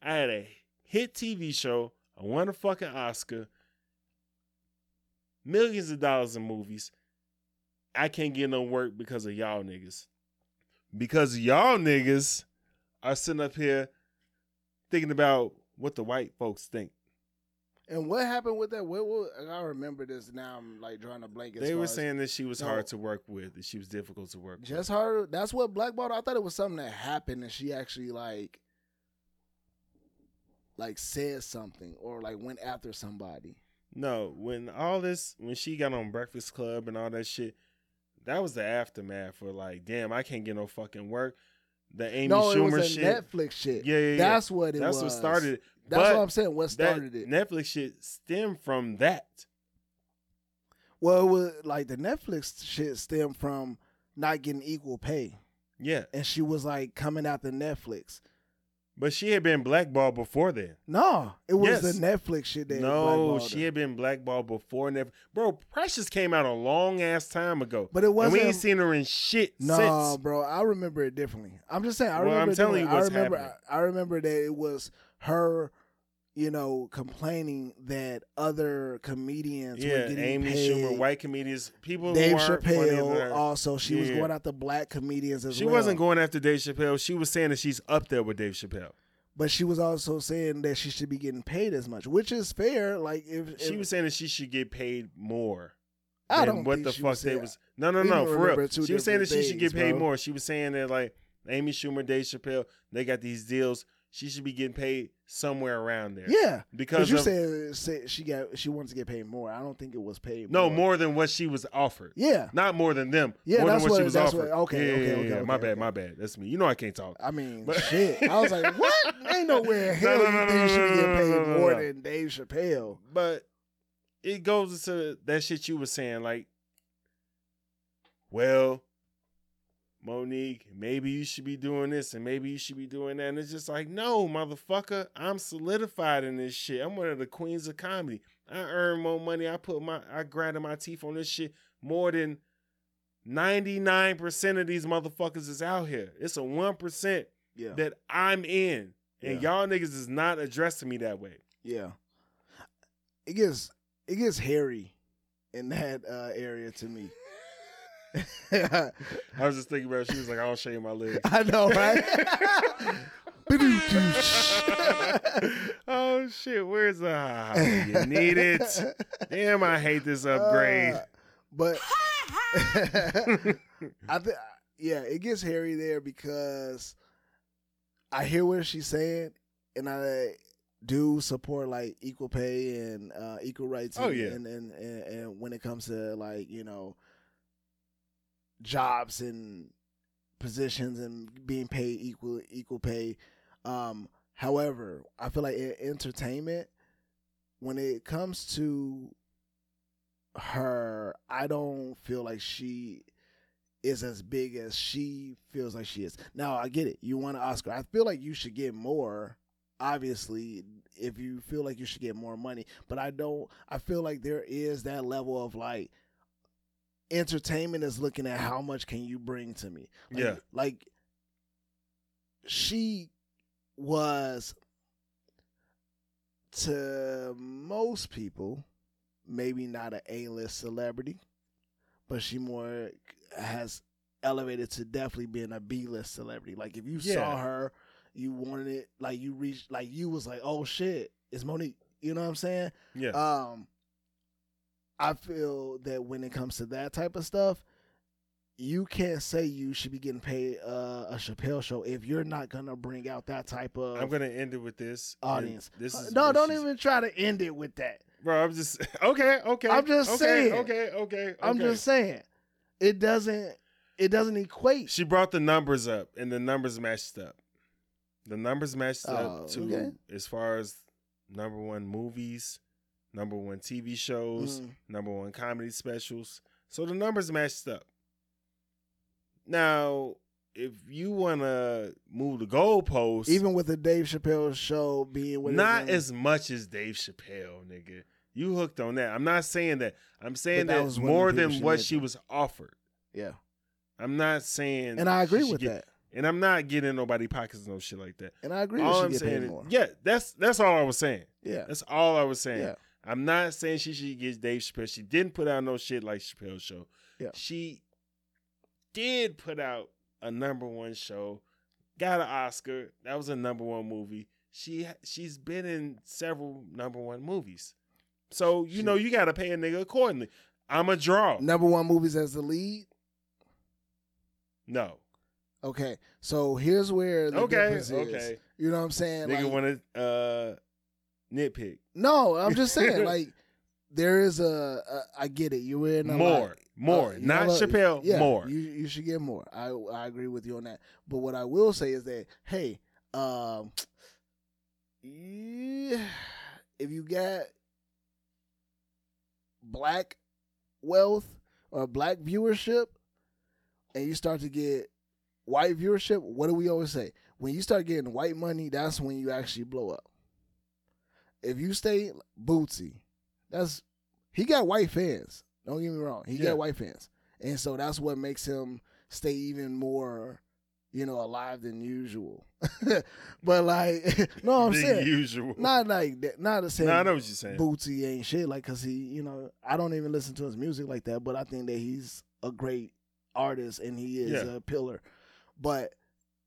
I had a hit TV show. I won a fucking Oscar. Millions of dollars in movies. I can't get no work because of y'all niggas. Because y'all niggas are sitting up here thinking about what the white folks think. And what happened with that? What, what, I remember this now. I'm like drawing a blank. They were saying that she was No. hard to work with, that she was difficult to work with. Just her. That's what blackballed. I thought it was something that happened and she actually like, like said something or like went after somebody. No, when all this, when she got on Breakfast Club and all that shit, that was the aftermath for like, damn, I can't get no fucking work. The Amy no, it Schumer was a shit. Netflix shit. Yeah, yeah, yeah. That's what it That's was. what started it. That's But what I'm saying. What started it? Netflix shit stemmed from that. well, it was like the Netflix shit stemmed from not getting equal pay, Yeah, and she was like coming after Netflix. But she had been blackballed before then. No, it was Yes. the Netflix shit that no, she had been blackballed before. Never, bro. Precious came out a long ass time ago, But it wasn't- we ain't seen her in shit No, since. bro, I remember it differently. I'm just saying. I Well, I'm telling you what's I remember. happening. I remember that it was her, you know, complaining that other comedians were Yeah, getting Amy paid. Schumer, white comedians, people Dave who aren't funnier than Chappelle. Also, she was Yeah. going after black comedians as She well. wasn't going after Dave Chappelle. She was saying that she's up there with Dave Chappelle. but she was also saying that she should be getting paid as much, which is fair. Like if, She if- was saying that she should get paid more. I don't what the she fuck was they was. No, no, no, for real. She was saying that she should get paid bro. more. She was saying that like Amy Schumer, Dave Chappelle, they got these deals. She should be getting paid somewhere around there. yeah, because you said, said she got she wanted to get paid more. I don't think it was paid. no more than what she was offered. Yeah, Not more than them. Yeah, more that's than what, she was that's offered. what- okay, Yeah, okay, yeah, okay, yeah. okay, My bad, okay. my bad. That's me. You know I can't talk. I mean, But- shit. I was like, [LAUGHS] what? Ain't nowhere in hell No, no, you no, think no, she no, getting no, paid no, more than Dave Chappelle. But it goes into that shit you were saying, like, well, Monique, maybe you should be doing this and maybe you should be doing that. And it's just like, no, motherfucker, I'm solidified in this shit. I'm one of the queens of comedy. I earn more money. I put my I grind my teeth on this shit more than 99% of these motherfuckers is out here. It's a 1% Yeah, that I'm in. And Yeah. y'all niggas is not addressing me that way. yeah. It gets it gets hairy in that uh, area to me. [LAUGHS] I was just thinking about. It. She was like, "I don't shave my legs." [LAUGHS] I know, right? [LAUGHS] oh shit! Where's the? ah, you need it. Damn, I hate this upgrade. Uh, but I think, yeah, it gets hairy there because I hear what she's saying, and I do support like equal pay and uh, equal rights. Oh, and, yeah. and, and and and when it comes to like you know jobs and positions and being paid equal equal pay. Um, however, I feel like in entertainment, when it comes to her, I don't feel like she is as big as she feels like she is. Now, I get it. You want an Oscar. I feel like you should get more. Obviously, if you feel like you should get more money, but I don't. I feel like there is that level of like entertainment is looking at how much can you bring to me. Like, Yeah. like she was to most people maybe not an A-list celebrity, but she more has elevated to definitely being a B-list celebrity. Like if you saw her, you wanted it, like you reached, like you was like, oh shit, it's Monique. You know what I'm saying? Yeah. Um, I feel that when it comes to that type of stuff, you can't say you should be getting paid uh, a Chappelle show if you're not gonna bring out that type of I'm gonna end it with this audience. This Uh, is no, don't she's- even try to end it with that. bro. I'm just [LAUGHS] okay. Okay. I'm just okay, saying. Okay. Okay. I'm just saying, it doesn't it doesn't equate. She brought the numbers up, and the numbers matched up. The numbers matched Oh, up to okay. as far as number one movies, number one TV shows, Mhm. number one comedy specials. So the numbers matched up. Now, if you want to move the goalposts, Even with the Dave Chappelle show being what not as much as Dave Chappelle, nigga. You hooked on that. I'm not saying that. I'm saying that that, was one of the more than what she was offered. yeah, I'm not saying, and I agree with get- that, And I'm not getting nobody pockets no shit like that. and I agree. all that I'm saying, paid is- more. yeah, that's that's all I was saying. yeah, That's all I was saying. yeah. I'm not saying she should get Dave Chappelle. She didn't put out no shit like Chappelle's show. Yeah. She did put out a number one show, got an Oscar. That was a number one movie. She she's been in several number one movies. So you She- know you got to pay a nigga accordingly. I'm a draw. Number one movies as the lead. No. Okay, so here's where the Okay. difference is. Okay. You know what I'm saying? Nigga Like- want to uh, nitpick No, I'm just saying, [LAUGHS] like there is a, a I get it. You in a more, lot- more, uh, not Chappelle. yeah, more. You you should get more. I I agree with you on that. But what I will say is that hey, um, yeah, if you got black wealth or black viewership, and you start to get white viewership, what do we always say? When you start getting white money, that's when you actually blow up. If you stay Bootsy, that's he got white fans. Don't get me wrong, he Yeah. got white fans, and so that's what makes him stay even more, you know, alive than usual. [LAUGHS] but like, [LAUGHS] no, I'm The saying usual. not like that. Not the same. No, I know what you're saying. Bootsy ain't shit. Like, cause he, you know, I don't even listen to his music like that, but I think that he's a great artist and he is Yeah. a pillar. But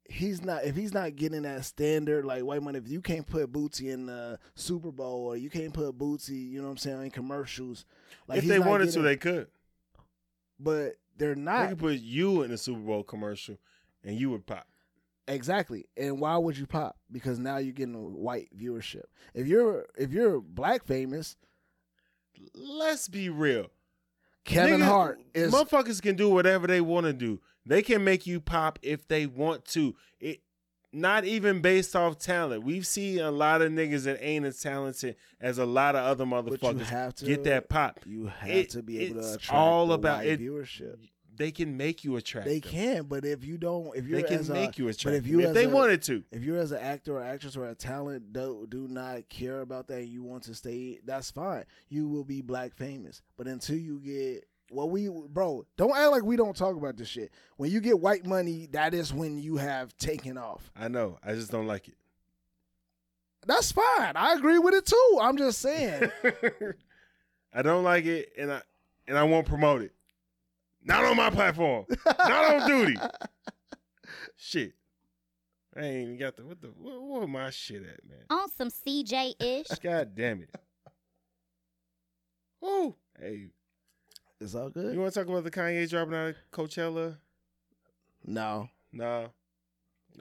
he's not. If he's not getting that standard like white money, if you can't put Bootsy in the Super Bowl or you can't put Bootsy, you know what I'm saying, in commercials, like if they wanted getting- to, they could. but they're not. They could put you in a Super Bowl commercial, and you would pop. exactly. And why would you pop? Because now you're getting a white viewership. If you're if you're black famous, Let's be real. Kevin Hart is motherfuckers can do whatever they want to do. They can make you pop if they want to. It not even based off talent. We've seen a lot of niggas that ain't as talented as a lot of other But you motherfuckers have to get that pop. You have It- to be able to it's attract all about it. viewership. They can make you attract. They them. can, but if you don't, if you're They can as make a, you but attract. if you if they a- wanted to. if you're as an actor or actress or a talent do do not care about that, you want to stay. That's fine. You will be black famous, but until you get what we bro, don't act like we don't talk about this shit. When you get white money, that is when you have taken off. I know. I just don't like it. That's fine. I agree with it too. I'm just saying. [LAUGHS] I don't like it, and I and I won't promote it. Not on my platform. Not on [LAUGHS] duty. Shit. I ain't even got the what the what, where my shit at, man? On some CJ ish. God damn it. Woo. Hey, it's all good. you want to talk about the Kanye dropping out of Coachella? No. No.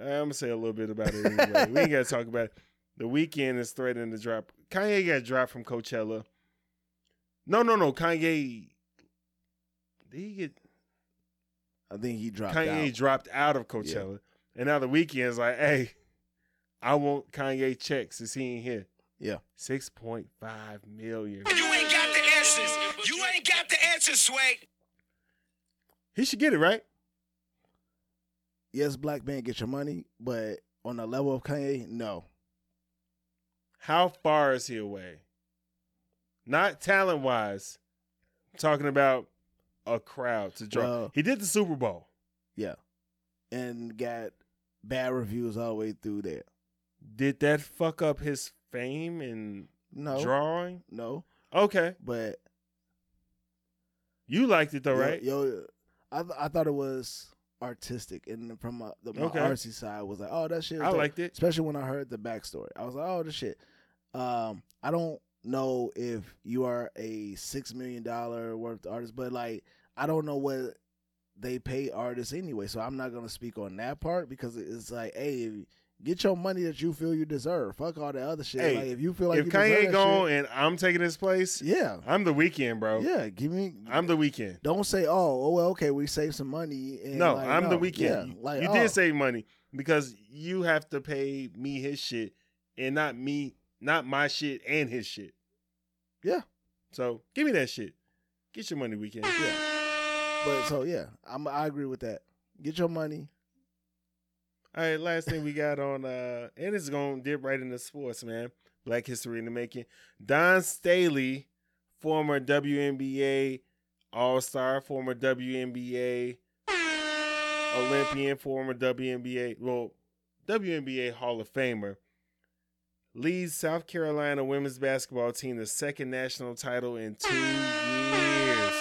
I'm gonna say a little bit about it anyway. we ain't gotta talk about it. The Weeknd is threatening to drop. Kanye got dropped from Coachella. No, no, no. Kanye. Did he get I think he dropped Kanye out. dropped out of Coachella, and now the Weeknd's like, hey, I want Kanye checks since he ain't here. Yeah. six point five million. You ain't got the answers. You ain't got the answers, Sway. He should get it right. Yes, black man, get your money, but on the level of Kanye, no. How far is he away? Not talent wise. Talking about a crowd to draw. Well- he did the Super Bowl. Yeah, and got bad reviews all the way through there. Did that fuck up his fame and No, drawing? no, Okay, but you liked it though, right? Yo, I th- I thought it was artistic, and from my, the my Okay. artsy side was like, oh, that shit. I dope. liked it. especially when I heard the backstory. I was like, oh, this shit. Um, I don't know if you are a six million dollar worth artist, but like, I don't know what they pay artists anyway. So I'm not gonna speak on that part because it's like, hey, get your money that you feel you deserve. Fuck all the other shit. Hey, like, if you feel like if you deserve Kanye gone shit, and I'm taking his place, yeah, I'm the Weeknd, bro. yeah, give me. I'm the Weeknd. don't say, oh, oh, well, okay, we saved some money. And No, like, I'm the Weeknd. Yeah, like, you oh, did save money because you have to pay me his shit and not me, not my shit and his shit. Yeah. So give me that shit. Get your money, Weeknd. Yeah. But so yeah, I'm I agree with that. Get your money. All right, last thing we got on, uh, and it's gonna dip right into sports, man. Black history in the making. Dawn Staley, former WNBA All Star, former WNBA Olympian, former WNBA, well, WNBA Hall of Famer, leads South Carolina women's basketball team the second national title in two years.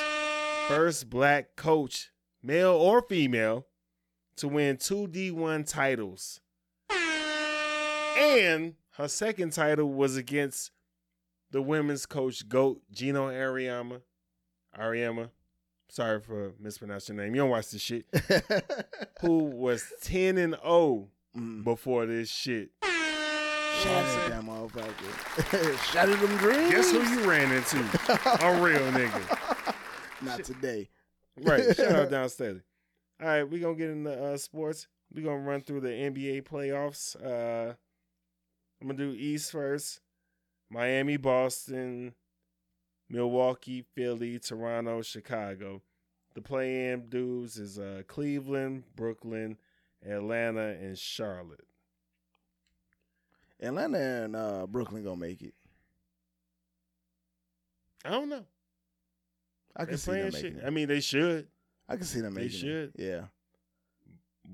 First black coach, male or female, to win two D1 titles. And her second title was against the women's coach GOAT Geno Ariama. Ariama. Sorry for mispronouncing your name. You don't watch this shit. [LAUGHS] Who was 10 and 0 Mm. before this shit. Shattered that motherfucker. [LAUGHS] Shattered them dreams. Guess who you ran into? A real nigga. [LAUGHS] Not today. Right. Shout out Dawn Staley. All right, we're gonna get into uh, sports. We're gonna run through the NBA playoffs. Uh I'm gonna do East first. Miami, Boston, Milwaukee, Philly, Toronto, Chicago. The play in dudes is uh Cleveland, Brooklyn, Atlanta, and Charlotte. Atlanta and uh, Brooklyn gonna make it. I don't know. I can see them making shit. it. I mean, they should. I can see them They should. it. Yeah.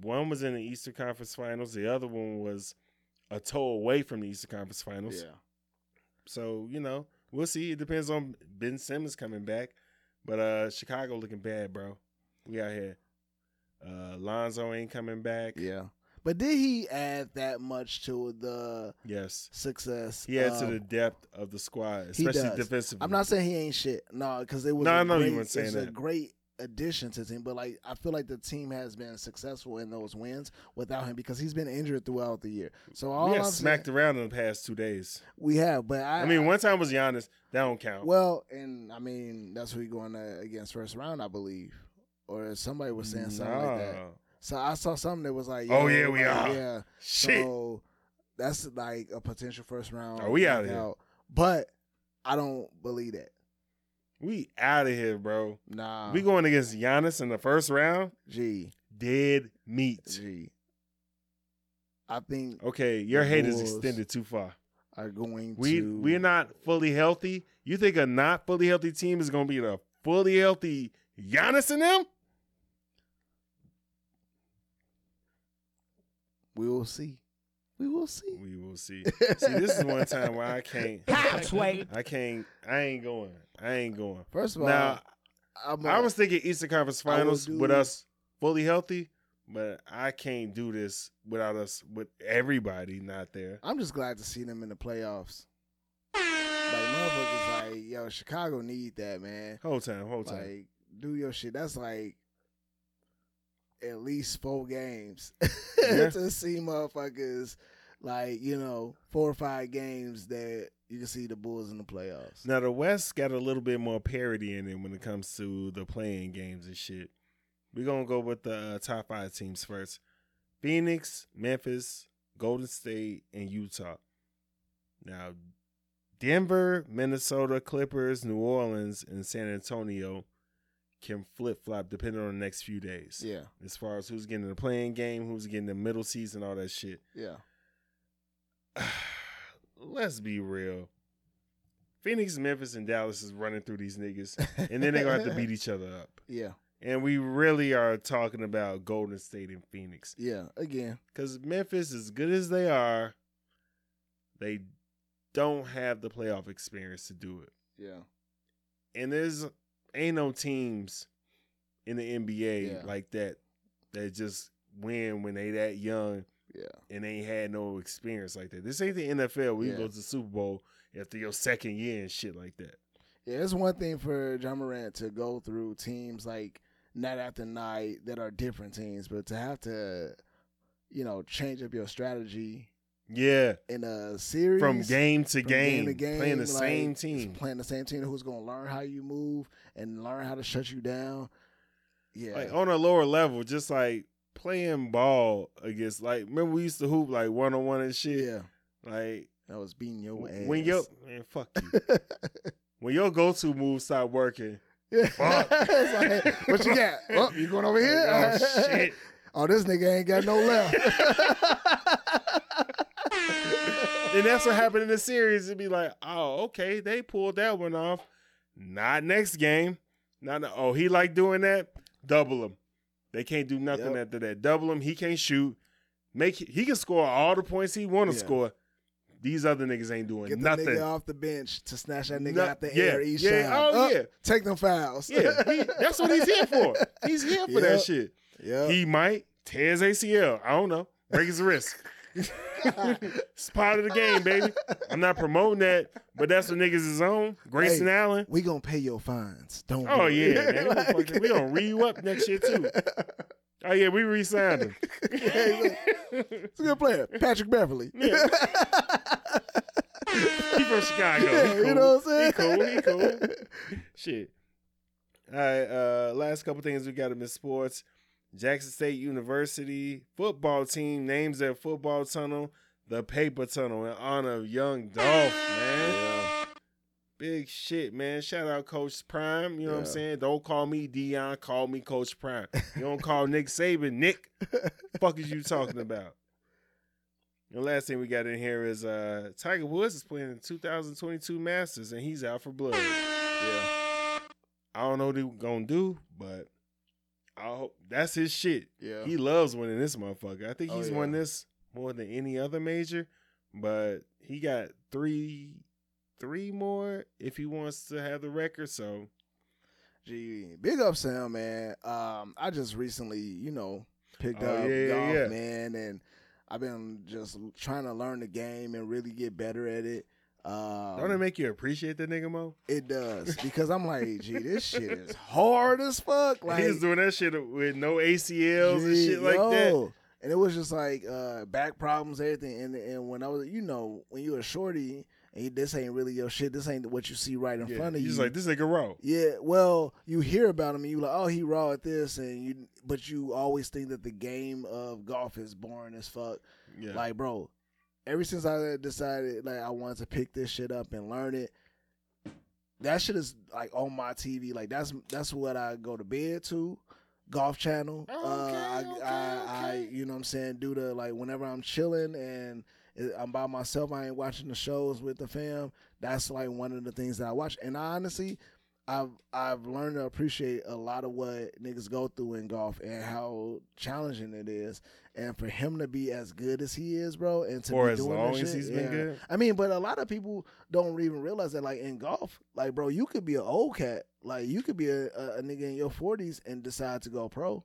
One was in the Eastern Conference Finals. The other one was a toe away from the Eastern Conference Finals. Yeah. So, you know, we'll see. It depends on Ben Simmons coming back. But uh Chicago looking bad, bro. We out here. Uh Lonzo ain't coming back. Yeah. But did he add that much to the Yes. success? He adds to the depth of the squad, especially defensively. I'm not saying he ain't shit. No, because it was. No, a I know you great, weren't saying it's a that. great addition to the team, but like I feel like the team has been successful in those wins without him because he's been injured throughout the year. So all we got I'm smacked saying, around in the past two days. we have, but I, I, mean, one time was Giannis. That don't count. Well, and I mean that's who we going uh, against first round, I believe, or somebody was saying something like that. So I saw something that was like, Oh, yeah, we like, are. Yeah, [LAUGHS] Shit. So that's like a potential first round. Oh, we outta here. knockout. But I don't believe that. We out of here, bro. Nah. we going against Giannis in the first round. G Dead meat. G. I think Okay, your hate is Bulls extended too far. are going We to. we're not fully healthy. You think a not fully healthy team is gonna be the fully healthy Giannis and them? We will see. We will see. We will see. see, this is one time where I can't. [LAUGHS] I can't. I ain't going. I ain't going. First of all, Now, I'm I a- was thinking Eastern Conference I Finals with us fully healthy, but I can't do this without us with everybody not there. I'm just glad to see them in the playoffs. Like motherfuckers, like yo, Chicago need that man. Whole time, whole time. Like do your shit. That's like at least four games [LAUGHS] Yeah. to see motherfuckers like you know four or five games that you can see the Bulls in the playoffs. Now the West got a little bit more parity in it when it comes to the playing games and shit. We're gonna go with the uh, top five teams first: Phoenix, Memphis, Golden State, and Utah. Now, Denver, Minnesota, Clippers, New Orleans, and San Antonio can flip flop depending on the next few days. Yeah, As far as who's getting the playing game, who's getting the middle season, all that shit. yeah. [SIGHS] Let's be real. Phoenix, Memphis, and Dallas is running through these niggas, and then they're gonna have to beat [LAUGHS] each other up. Yeah, And we really are talking about Golden State and Phoenix yeah. Again, because Memphis, as good as they are, they don't have the playoff experience to do it. yeah, And there's ain't no teams in the NBA Yeah. like that that just win when they that young yeah, and they ain't had no experience like that. This ain't the NFL. We Yeah. go to the Super Bowl after your second year and shit like that. yeah. It's one thing for Ja Morant to go through teams like night after night that are different teams, but to have to, you know, change up your strategy Yeah, in a series from game to from game, to game, playing the like, same team. playing the same team who's going to learn how you move and learn how to shut you down. Yeah, Like on a lower level, just like playing ball against like remember we used to hoop like one on one and shit. yeah. Like That was beating your ass. when your man, fuck you. [LAUGHS] when your go to move stop working, yeah. Fuck. [LAUGHS] Like, what you got? Oh, you going over here? oh [LAUGHS] shit. Oh, this nigga ain't got no left. And that's what happened in the series. It'd be like, oh, okay, they pulled that one off. Not next game. Not oh, he like doing that. Double him. They can't do nothing Yep. after that. Double him. He can't shoot. Make he can score all the points he want to Yeah. score. These other niggas ain't doing Get nothing. nigga off the bench to snatch that nigga No- out the yeah, air each yeah, time. oh, Up, yeah. Take them fouls. Yeah, he- that's what he's here for. [LAUGHS] He's here for that shit. yeah. He might tear his ACL. I don't know. Break his wrist. [LAUGHS] [LAUGHS] it's part of the game, baby. I'm not promoting that, but that's what niggas is on. Grayson Hey, Allen. we gonna pay your fines. Don't Oh worry. yeah, [LAUGHS] man. We gonna we gonna re you up next year too. Oh yeah, we re-signed him. It's a good player. Patrick Beverley. [LAUGHS] He from Chicago. Yeah, cool. you know what I'm saying? He cool. He cool. Shit. All right. Uh, last couple things we got in sports. Jackson State University football team names their football tunnel the Paper Tunnel in honor of Young Dolph. Man, big shit, man. Shout out Coach Prime. You know what I'm saying? Don't call me Deion. Call me Coach Prime. [LAUGHS] You don't call Nick Saban Nick. fuck is you talking about? The last thing we got in here is uh Tiger Woods is playing the 2022 Masters and he's out for blood. Yeah. I don't know what he gonna do, but I hope that's his shit. Yeah. He loves winning this motherfucker. I think Oh, he's yeah. won this more than any other major, but he got three three more if he wants to have the record. So Gee, big up Sam, man. Um, I just recently, you know, picked Oh, up yeah, golf, yeah. man, and I've been just trying to learn the game and really get better at it. Um, don't it make you appreciate that nigga Mo? it does [LAUGHS] because I'm like, gee, this shit is hard as fuck. Like He's doing that shit with no ACLs and shit like that. And it was just like uh, back problems, everything. And and when I was, you know, when you a shorty and you, this ain't really your shit, this ain't what you see right in Yeah, front of you. he's like this nigga raw. Yeah, well, you hear about him and you like, oh, he raw at this, and you, but you always think that the game of golf is boring as fuck. Yeah, Like, bro, ever since I decided like I wanted to pick this shit up and learn it, that shit is like on my TV. Like that's that's what I go to bed to. Golf Channel. Oh, uh, okay, I, okay, I, I, you know what I'm saying. Do the like whenever I'm chilling and I'm by myself. I ain't watching the shows with the fam. That's like one of the things that I watch. And I honestly, I've I've learned to appreciate a lot of what niggas go through in golf and how challenging it is. And for him to be as good as he is, bro, and to For be as doing long that as shit, he's been good? I mean, but a lot of people don't even realize that, like in golf, like bro, you could be an old cat, like you could be a, a, a nigga in your forties and decide to go pro.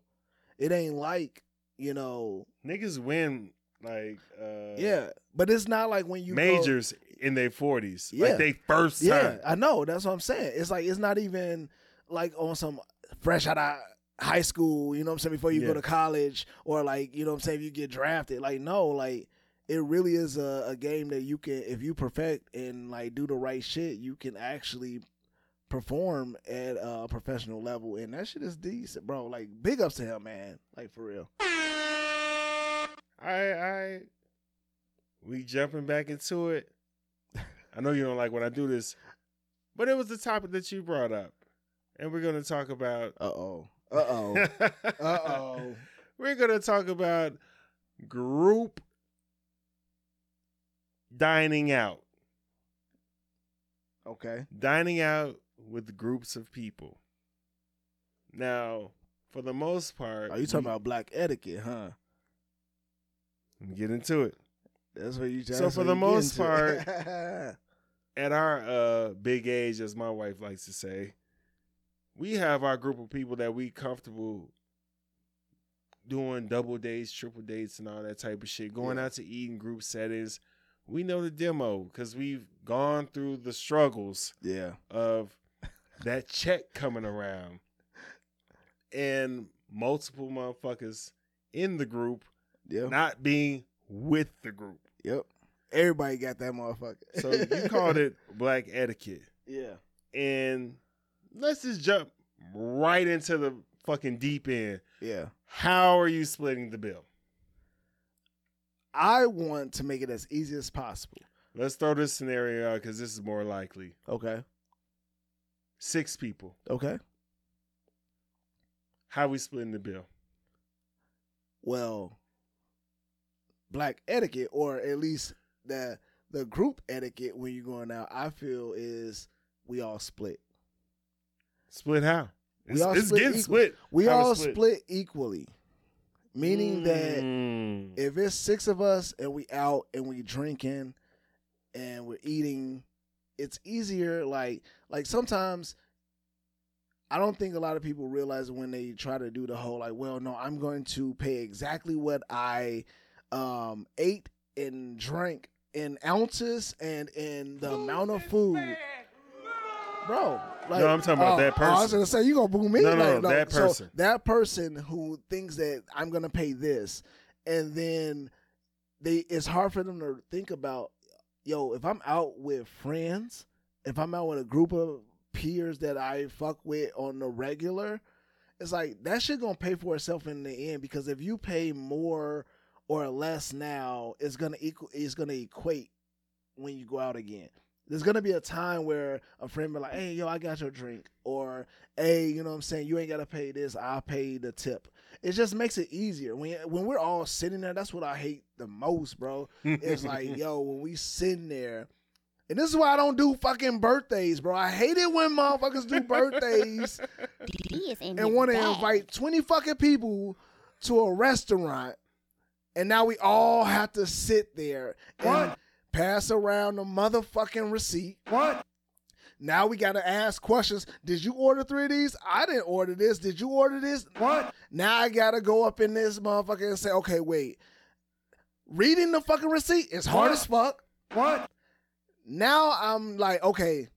It ain't like you know, niggas win like uh yeah, but it's not like when you majors in their forties, Yeah. like they first time. Yeah, I know. That's what I'm saying. It's like it's not even like on some fresh out of high school, you know what I'm saying, before you Yeah. go to college or like, you know what I'm saying, if you get drafted. Like, no, like it really is a, a game that you can if you perfect and like do the right shit, you can actually perform at a professional level and that shit is decent, bro. Like big ups to him, man. Like for real. I I we jumping back into it. I know you don't like when I do this, but it was the topic that you brought up. And we're gonna talk about Uh oh. Uh oh. [LAUGHS] Uh oh. We're gonna talk about group dining out. Okay. dining out with groups of people. Now, for the most part, Are you talking we- about black etiquette, huh? Get into it. That's what you. So for the most into. [LAUGHS] At our uh, big age, as my wife likes to say, we have our group of people that we comfortable doing double dates, triple dates, and all that type of shit. Going Yeah. out to eat in group settings. We know the demo because we've gone through the struggles yeah. of that check coming around and multiple motherfuckers in the group Yep. not being with the group. Yep. Everybody got that motherfucker. So you called it [LAUGHS] black etiquette. Yeah. And let's just jump right into the fucking deep end. Yeah. How are you splitting the bill? I want to make it as easy as possible. Let's throw this scenario out because this is more likely. Okay. Six people. Okay. How we splitting the bill? Well, black etiquette, or at least the the group etiquette when you're going out, I feel is we all split. Split how? We It's, all it's split getting equal. split. We How all it's split. equally, meaning that Mm. if it's six of us and we out and we drinking and we're eating, it's easier. Like like sometimes. I don't think a lot of people realize when they try to do the whole like, well, no, I'm going to pay exactly what I um, ate and drank in ounces and in the amount of food, bro. Like, No, I'm talking about oh, that person. I was gonna say you gonna boo me. No, no, Like, no, that so person. that person who thinks that I'm gonna pay this, and then they it's hard for them to think about, yo, if I'm out with friends, if I'm out with a group of peers that I fuck with on the regular, it's like that shit gonna pay for itself in the end because if you pay more or less now, it's gonna equal it's gonna equate when you go out again. There's gonna be a time where a friend be like, "Hey, yo, I got your drink," or "Hey, you know what I'm saying? You ain't gotta pay this. I'll pay the tip." It just makes it easier when when we're all sitting there. That's what I hate the most, bro. It's like, [LAUGHS] yo, when we sitting there, and this is why I don't do fucking birthdays, bro. I hate it when motherfuckers do birthdays [LAUGHS] He and want to invite 20 fucking people to a restaurant and now we all have to sit there and pass around the motherfucking receipt. What? Now we got to ask questions. Did you order three of these? I didn't order this. Did you order this? What? Now I got to go up in this motherfucker and say, okay, wait. Reading the fucking receipt is hard as fuck. What? Now I'm like, okay,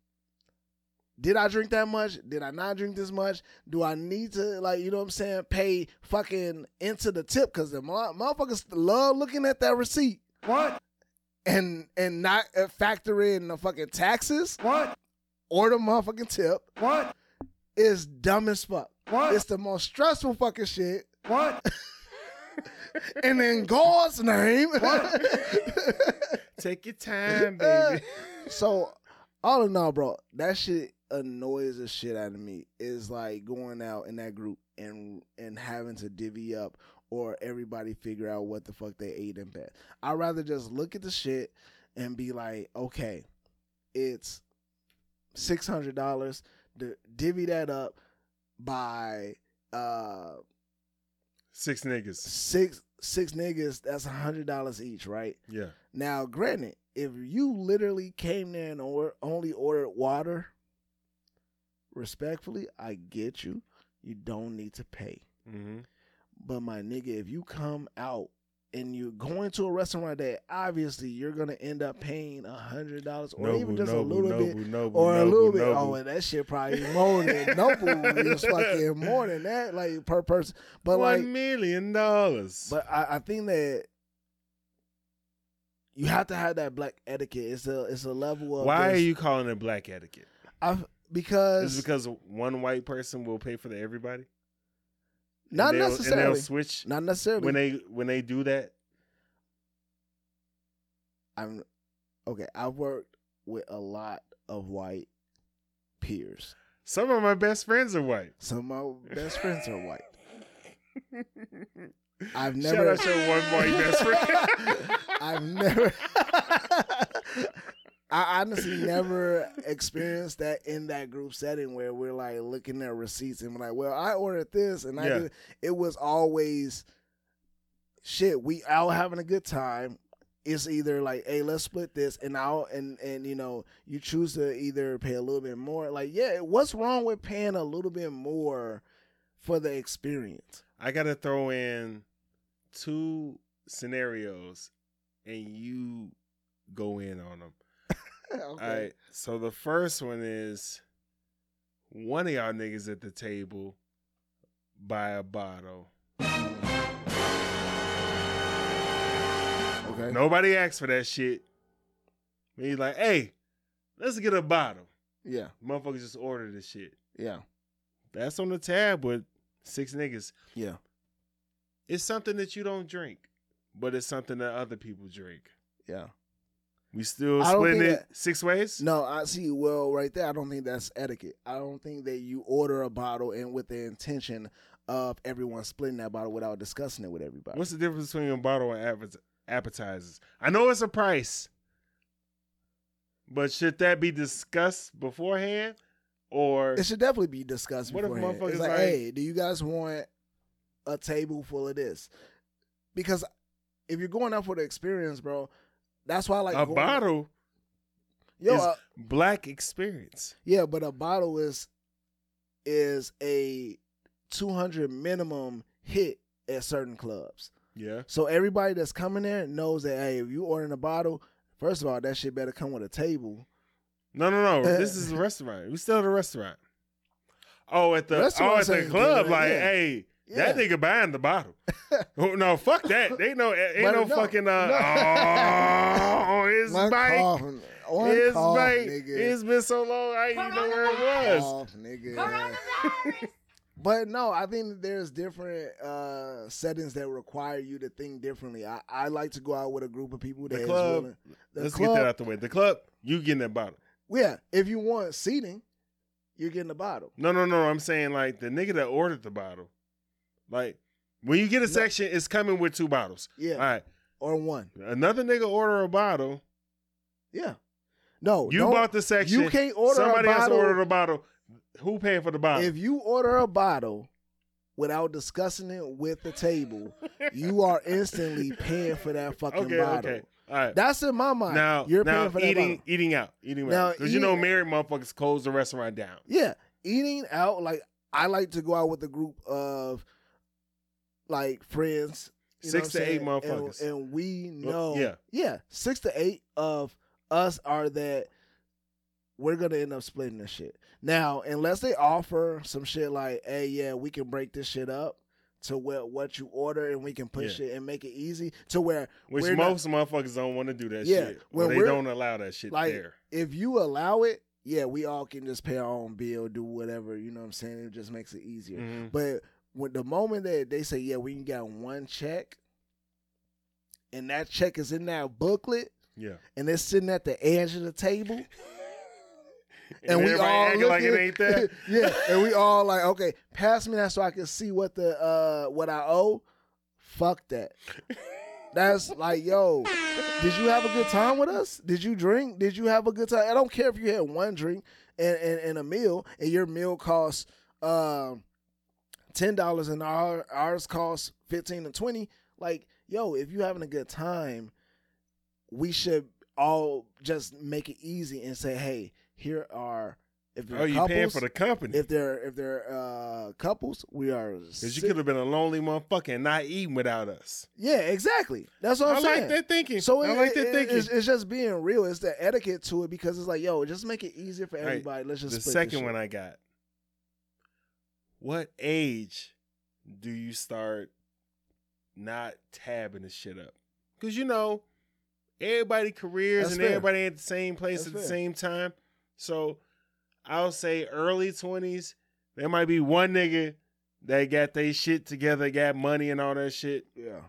did I drink that much? Did I not drink this much? Do I need to like you know what I'm saying? Pay fucking into the tip because the motherfuckers love looking at that receipt. What? And and not uh, factor in the fucking taxes. What? Or the motherfucking tip. What? Is dumb as fuck. What? It's the most stressful fucking shit. What? [LAUGHS] and in God's name. What? [LAUGHS] Take your time, baby. [LAUGHS] so all in all, bro, that shit annoys the shit out of me. Is like going out in that group and and having to divvy up or everybody figure out what the fuck they ate in bed. I'd rather just look at the shit and be like, okay, it's six hundred dollars. Divvy that up by uh Six niggas. six six niggas. That's a hundred dollars each, right? Yeah. Now, granted, if you literally came there and or, only ordered water, respectfully, I get you. You don't need to pay. Mm-hmm. But my nigga, if you come out and you're going to a restaurant that obviously you're gonna end up paying a hundred dollars or even just a little bit or a little bit. Oh, and that shit probably more than [LAUGHS] Nobu is fucking more than that, like per person. But One like million dollars. But I, I think that you have to have that black etiquette. It's a it's a level of Why are you calling it black etiquette? I because Is because one white person will pay for the everybody? Not And necessarily they'll switch not necessarily when they when they do that. I'm okay. I've worked with a lot of white peers. Some of my best friends are white. Some of my best friends are white. [LAUGHS] I've Shout never out your one white best friend. [LAUGHS] I've never [LAUGHS] I honestly never experienced that in that group setting where we're like looking at receipts and we're like, well, I ordered this and I Yeah. did. It was always shit. We all having a good time. It's either like, hey, let's split this, and I'll and and you know you choose to either pay a little bit more. Like, yeah, what's wrong with paying a little bit more for the experience? I gotta throw in two scenarios, and you go in on them. Okay. All right. So the first one is one of y'all niggas at the table buy a bottle. Okay. Nobody asked for that shit. He's like, hey, let's get a bottle. Yeah. Motherfuckers just order this shit. Yeah. That's on the tab with six niggas. Yeah. It's something that you don't drink, but it's something that other people drink. Yeah. We still splitting it six ways? No, I see. Well, right there, I don't think that's etiquette. I don't think that you order a bottle and with the intention of everyone splitting that bottle without discussing it with everybody. What's the difference between a bottle and appetizers? I know it's a price, but should that be discussed beforehand? Or it should definitely be discussed. What if beforehand. motherfuckers It's like, like- hey, do you guys want a table full of this? Because if you're going out for the experience, bro, that's why I like a going- bottle Yo, is uh, black experience? Yeah, but a bottle is is a 200 minimum hit at certain clubs. Yeah. So everybody that's coming there knows that hey, if you ordering a bottle, first of all, that shit better come with a table. No, no, no. [LAUGHS] this is a restaurant. We still at a restaurant. Oh, at the oh at the club, good, like, yeah. hey, that nigga buying the bottle. [LAUGHS] oh, no, fuck that. They know ain't But no, no, fucking uh no. [LAUGHS] oh his One bike. cough, one his cough, bike. nigga. It's been so long I didn't even know where it was. Cough, nigga. [LAUGHS] But no, I think there's different uh, settings that require you to think differently. I, I like to go out with a group of people that The club. the Let's club, get that out the way. The club, you getting that bottle. Yeah, if you want seating, you're getting the bottle. No, no, no. I'm saying like the nigga that ordered the bottle. Like when you get a section, it's coming with two bottles. Yeah, All right. or one. Another nigga order a bottle. Yeah. No, You don't- bought the section. You can't order a bottle. Somebody a else bottle. ordered a bottle. Who paying for the bottle? If you order a bottle without discussing it with the table, [LAUGHS] you are instantly paying for that fucking okay, bottle. okay. All right. That's in my mind. now, you're now paying for that eating, bottle. eating out, eating Now, out. Because you know, eating- married motherfuckers close the restaurant down. Yeah, eating out. Like I like to go out with a group of like friends. you Six to eight motherfuckers. and, and we Well, know. yeah. yeah, six to eight of us are that we're gonna end up splitting this shit. Now, unless they offer some shit like, "Hey, yeah, we can break this shit up." To what what you order and we can push Yeah. it and make it easy to where Which we're not- most motherfuckers don't want to do that Yeah, shit. Or they don't allow that shit like there. if you allow it, yeah, we all can just pay our own bill, do whatever. You know what I'm saying? It just makes it easier. Mhm. But when the moment that they say, yeah, we can get one check, and that check is in that booklet, Yeah. and it's sitting at the edge of the table, [LAUGHS] and, we all acting like it ain't there. [LAUGHS] yeah, and we all like, okay, pass me that so I can see what the uh what I owe. Fuck that. That's [LAUGHS] like, yo, did you have a good time with us? Did you drink? Did you have a good time? I don't care if you had one drink and, and, and a meal, and your meal costs um ten dollars and our ours costs fifteen to twenty. Like, yo, if you're having a good time, we should all just make it easy and say, hey, here are if they're Oh, you couples, paying for the company? if they're if they're uh couples, we are Because you could have been a lonely motherfucker and not eating without us. yeah, exactly. That's what I I'm like saying. that thinking. So I it- like that it- thinking. It's, it's just being real. It's the etiquette to it because it's like, yo, just make it easier for Right. everybody. Let's just the split second this one. I got. What age do you start not tabbing the shit up? Because you know, everybody careers That's and fair. everybody at the same place That's at the fair. same time. So I'll say early twenties. There might be one nigga that got their shit together, got money and all that shit. Yeah.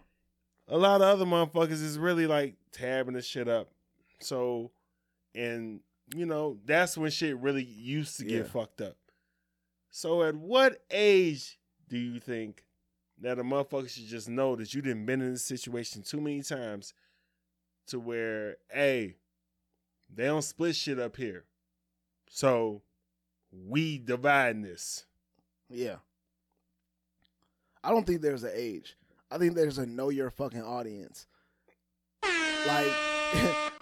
A lot of other motherfuckers is really like tabbing the shit up. So, and you know, that's when shit really used to get Yeah. fucked up. So, at what age do you think that a motherfucker should just know that you didn't been in this situation too many times to where, hey, They don't split shit up here. So we dividing this. Yeah. I don't think there's an age. I think there's a know your fucking audience. Like, [LAUGHS]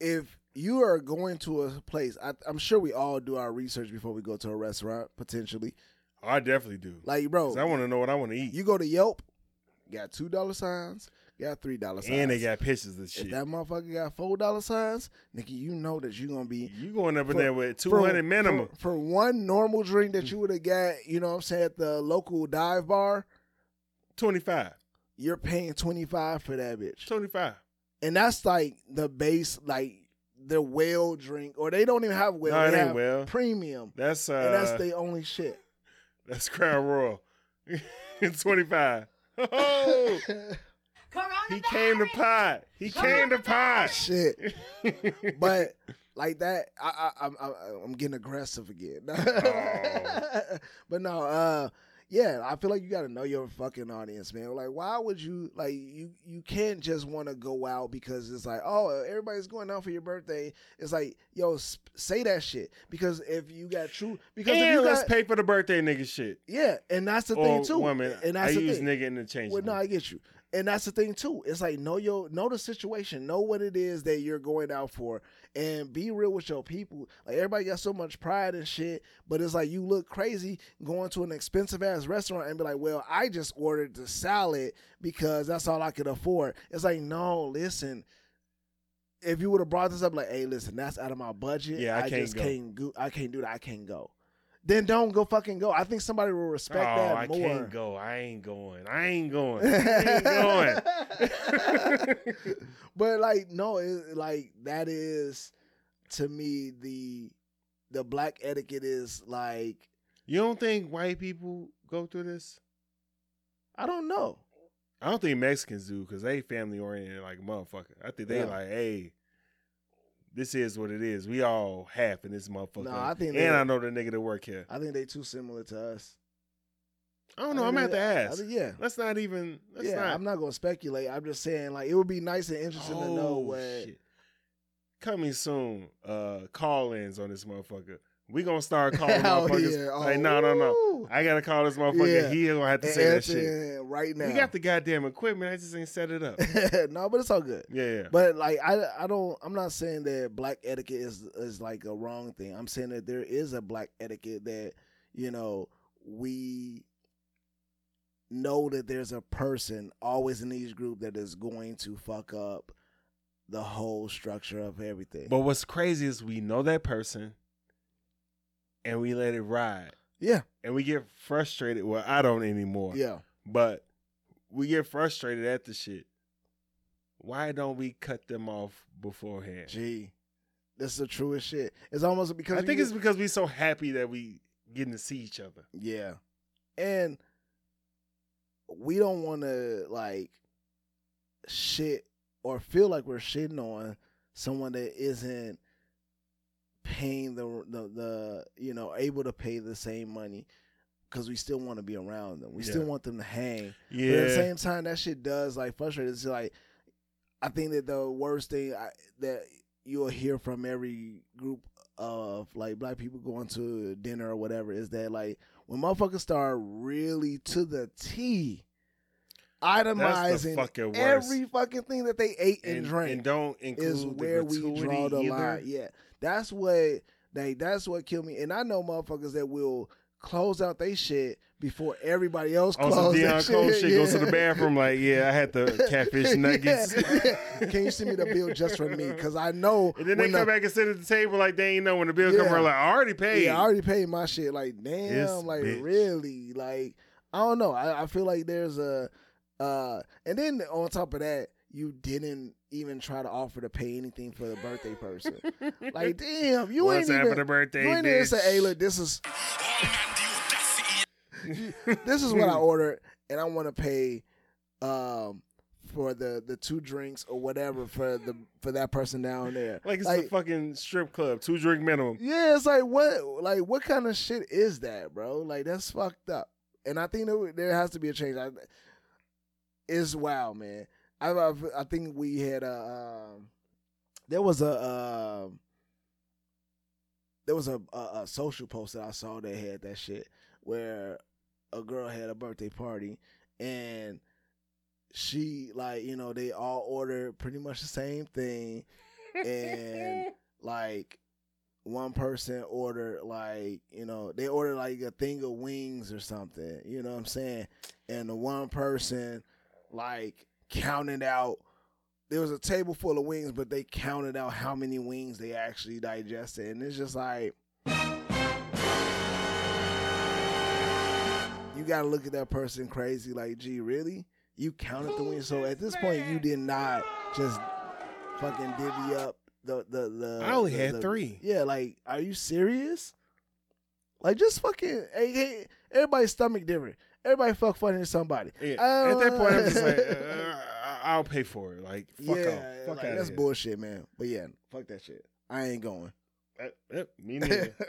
if you are going to a place, I, I'm sure we all do our research before we go to a restaurant, potentially. Oh, I definitely do. Like, bro, I want to know what I want to eat. you go to Yelp, got two dollar signs, got three dollar signs, and they got pictures of shit. If that motherfucker got four dollar signs, nigga, you know that you're gonna be you going up in for- there with for- 200 minimum. For, for one normal drink that mm. you would have got, you know what I'm saying, at the local dive bar, 25. you're paying 25 for that bitch. 25. And that's like the base, like the whale drink, or they don't even have whale. No, it they have whale. Premium. That's uh and that's the only shit. [LAUGHS] that's Crown Royal. [LAUGHS] 25. [LAUGHS] Oh, he came to pot. He came to pot. shit. But like that, I, I, I'm, I'm, I'm getting aggressive again. Oh. but no, uh, yeah, I feel like you got to know your fucking audience, man. Like, why would you like you? You can't just want to go out because it's like, oh, everybody's going out for your birthday. It's like, yo, sp- say that shit because if you got true, because if you let's got, pay for the birthday nigga shit. yeah, and that's the or thing too. woman. and I that's the use thing. nigga interchangeably. Well, no, I get you, and that's the thing too. It's like know your know the situation, know what it is that you're going out for, and be real with your people. Like everybody got so much pride and shit, but it's like you look crazy going to an expensive ass restaurant and be like, "Well, I just ordered the salad because that's all I could afford." It's like, no, listen. If you would have brought this up, like, "Hey, listen, that's out of my budget. Yeah, I can't just go." can't go. I can't do that. I can't go." Then don't go fucking go. I think somebody will Oh, respect that I more. can't go. I ain't going. I ain't going. [LAUGHS] I ain't going. [LAUGHS] [LAUGHS] but like no it, like that is to me the the black etiquette is like you don't think white people go through this? i don't know I don't think Mexicans do because they family oriented like a motherfucker. I think they Yeah. like, hey, this is what it is. We all half in this motherfucker. No, I think and they- I know the nigga that work here. i think they too similar to us I don't know. I I'm think gonna have to ask. think- yeah Let's not even. Let's yeah not. i'm not gonna speculate i'm just saying like it would be nice and interesting to know Oh, what shit. Coming soon, uh, call ins on this motherfucker. We gonna start [LAUGHS] calling Oh, motherfuckers. yeah. Like, Oh, no, no, no. Oh, I gotta call this motherfucker. Yeah. He gonna have to and say that shit. right now We got the goddamn equipment. I just ain't set it up. [LAUGHS] no but it's all good Yeah, yeah. But like I I don't I'm not saying that black etiquette is is like a wrong thing. I'm saying that there is a black etiquette that, you know, we know that there's a person always in each group that is going to fuck up the whole structure of everything. But what's crazy is we know that person, and we let it ride, yeah, and we get frustrated. Well, I don't anymore. yeah. But we get frustrated at the shit. Why don't we cut them off beforehand? Gee. This is the truest shit. It's almost because I think get- it's because we're so happy that we getting to see each other. Yeah. And we don't want to like shit or feel like we're shitting on someone that isn't paying the the, the you know able to pay the same money because we still want to be around them. We still want them to hang. Yeah. But at the same time, that shit does like frustrate. It's like I think that the worst thing I, that you'll hear from every group of like black people going to dinner or whatever is that like when motherfuckers start really to the T itemizing fucking every fucking thing that they ate and, and, drank and don't include is the where we draw the either. line. Yeah, that's what they. That's what killed me. And I know motherfuckers that will close out they shit before everybody else On some close Deon Cole shit. shit, goes to the bathroom like, yeah, I had the [LAUGHS] catfish nuggets. Yeah, yeah. Can you send me the bill just for me? Because I know. And then they come the- back and sit at the table like they ain't know when the bill come Yeah. around. Like I already paid. Yeah, I already paid my shit. Like, damn, This like bitch. really, like I don't know. I, I feel like there's a, uh, and then on top of that, you didn't even try to offer to pay anything for the birthday person. [LAUGHS] like, damn, you What's ain't happened even. to birthday, you ain't even bitch? say, hey, look, this is Oh man, the audacity. this is what I [LAUGHS] ordered, and I want to pay, um. For the, the two drinks or whatever for the for that person down there, Like it's a fucking strip club, two drink minimum. Yeah, it's like what like what kind of shit is that, bro? Like that's fucked up. And I think there, there has to be a change. I, it's wow, man. I I, think we had a um, there was a uh, there was a, a a social post that I saw that had that shit where a girl had a birthday party and she like you know they all ordered pretty much the same thing and [LAUGHS] like one person ordered like you know they ordered like a thing of wings or something you know what i'm saying? And the one person like counted out there was a table full of wings but they counted out how many wings they actually digested. And it's just like you gotta look at that person crazy like gee really? You counted the wings. So at this point you did not just fucking divvy up the the the I only the- had the- three. yeah like are you serious? Like just fucking hey, hey everybody's stomach different everybody fuck funny to somebody Yeah. I At that point, I'm just like, [LAUGHS] uh, I- I'll pay for it. Like, fuck yeah off. Fuck like, out that's here. bullshit man but yeah fuck that shit I ain't going Uh, yep, me neither. [LAUGHS]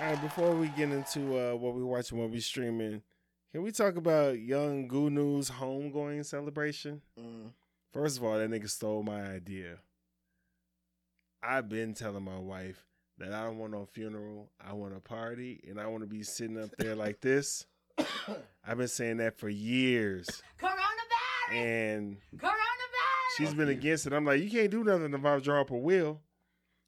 All right, before we get into uh, what we watching, what we streaming, can we talk about Young Goonew's homegoing celebration? Mm. First of all, that nigga stole my idea. I've been telling my wife that I don't want no funeral. I want a party, and I want to be sitting up there like this. [COUGHS] I've been saying that for years, Coronavirus! and Coronavirus! she's been against it. I'm like, you can't do nothing if I draw up a will.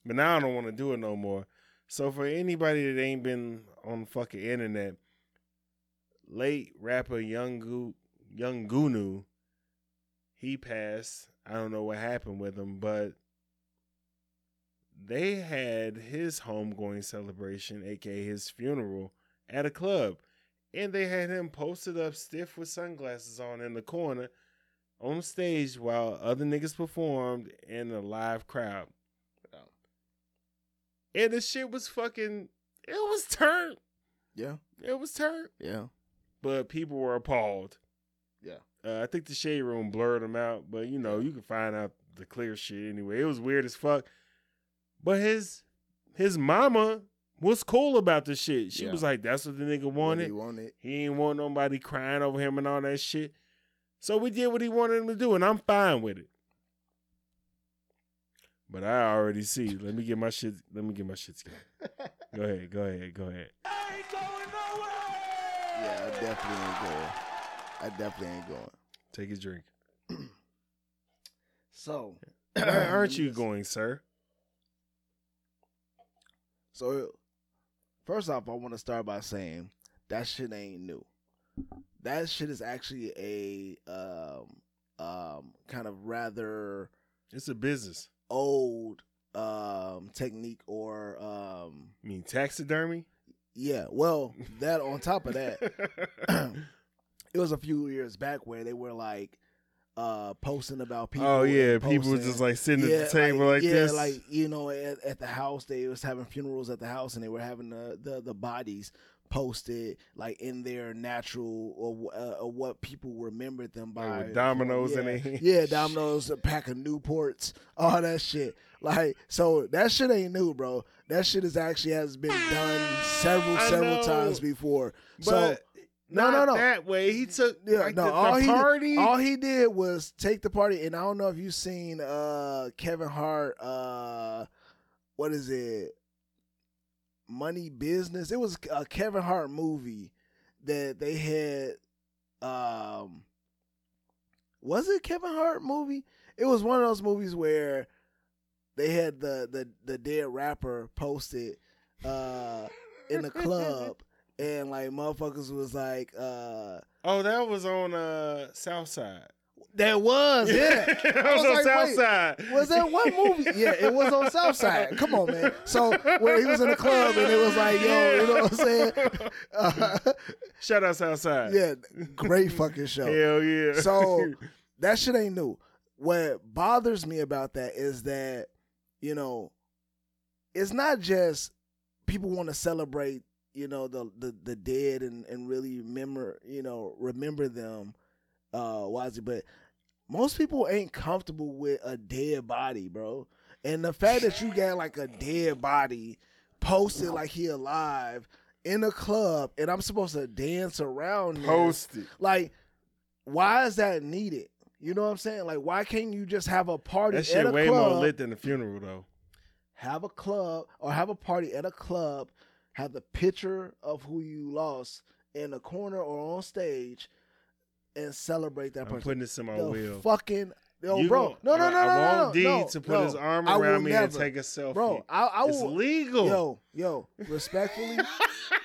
But now I don't want to do it no more. So for anybody that ain't been on the fucking internet, late rapper Young Gu Young Goonew, he passed. I don't know what happened with him, but they had his homegoing celebration, aka his funeral, at a club. And they had him posted up stiff with sunglasses on in the corner on stage while other niggas performed in a live crowd. And the shit was fucking it was turned. yeah It was turned. yeah But people were appalled. yeah Uh, I think the shade room blurred them out, but you know, you can find out the clear shit anyway. It was weird as fuck. But his his mama was cool about the shit. She Yeah. was like, that's what the nigga What wanted. he wanted He ain't want nobody crying over him and all that shit. So we did what he wanted him to do, and I'm fine with it. But I already see. Let me get my shit. Let me get my shit together. [LAUGHS] go ahead. Go ahead. Go ahead. I ain't going nowhere. yeah I definitely ain't going I definitely ain't going Take a drink. [CLEARS THROAT] so Where aren't you [CLEARS THROAT] going, sir? So, first off, I want to start by saying that shit ain't new. That shit is actually a um um kind of rather It's a business. old um technique or um I mean, taxidermy. yeah, well, that on top of that, [LAUGHS] [CLEARS THROAT] it was a few years back where they were like uh posting about people oh yeah, people were just like sitting at the table like, yeah, this. like you know, at, at the house they was having funerals at the house, and they were having the the, the bodies posted like in their natural or, uh, or what people remembered them by. Like dominoes yeah. in hand. Yeah, dominoes, a pack of Newports, all that shit. Like so, that shit ain't new, bro. That shit is actually has been done several I several know, times before. so no, not no, no. that way. He took Yeah, like no, the, all the he party. Did, all he did was take the party, and I don't know if you've seen uh Kevin Hart. Uh, what is it? Money Business. It was a Kevin Hart movie that they had. Um, was it Kevin Hart movie? It was one of those movies where they had the the the dead rapper posted uh in the club. [LAUGHS] And like motherfuckers was like, uh oh, that was on uh South Side. That was, yeah. [LAUGHS] that I was, was on like, South Side. Was that one movie? Yeah, it was on Southside. Come on, man. So where he was in the club and it was like, yo, you know what I'm saying? Uh, [LAUGHS] Shout out South Side. yeah, great fucking show. [LAUGHS] Hell yeah. So that shit ain't new. What bothers me about that is that, you know, it's not just people want to celebrate, you know, the the, the dead and, and really remember, you know, remember them uh wisely, but most people ain't comfortable with a dead body, bro. And the fact that you got like a dead body posted like he alive in a club and I'm supposed to dance around Posted. like why is that needed? You know what I'm saying? Like, why can't you just have a party That at shit way club? more lit than the funeral though. have a club or have a party at a club, have the picture of who you lost in a corner or on stage, and celebrate that I'm person. putting this in my the will. fucking yo, You bro. no, no, no, I no, no, want no, no, to put no. his arm around me and take a selfie. Bro, I, I it's legal. Yo, yo, [LAUGHS] respectfully,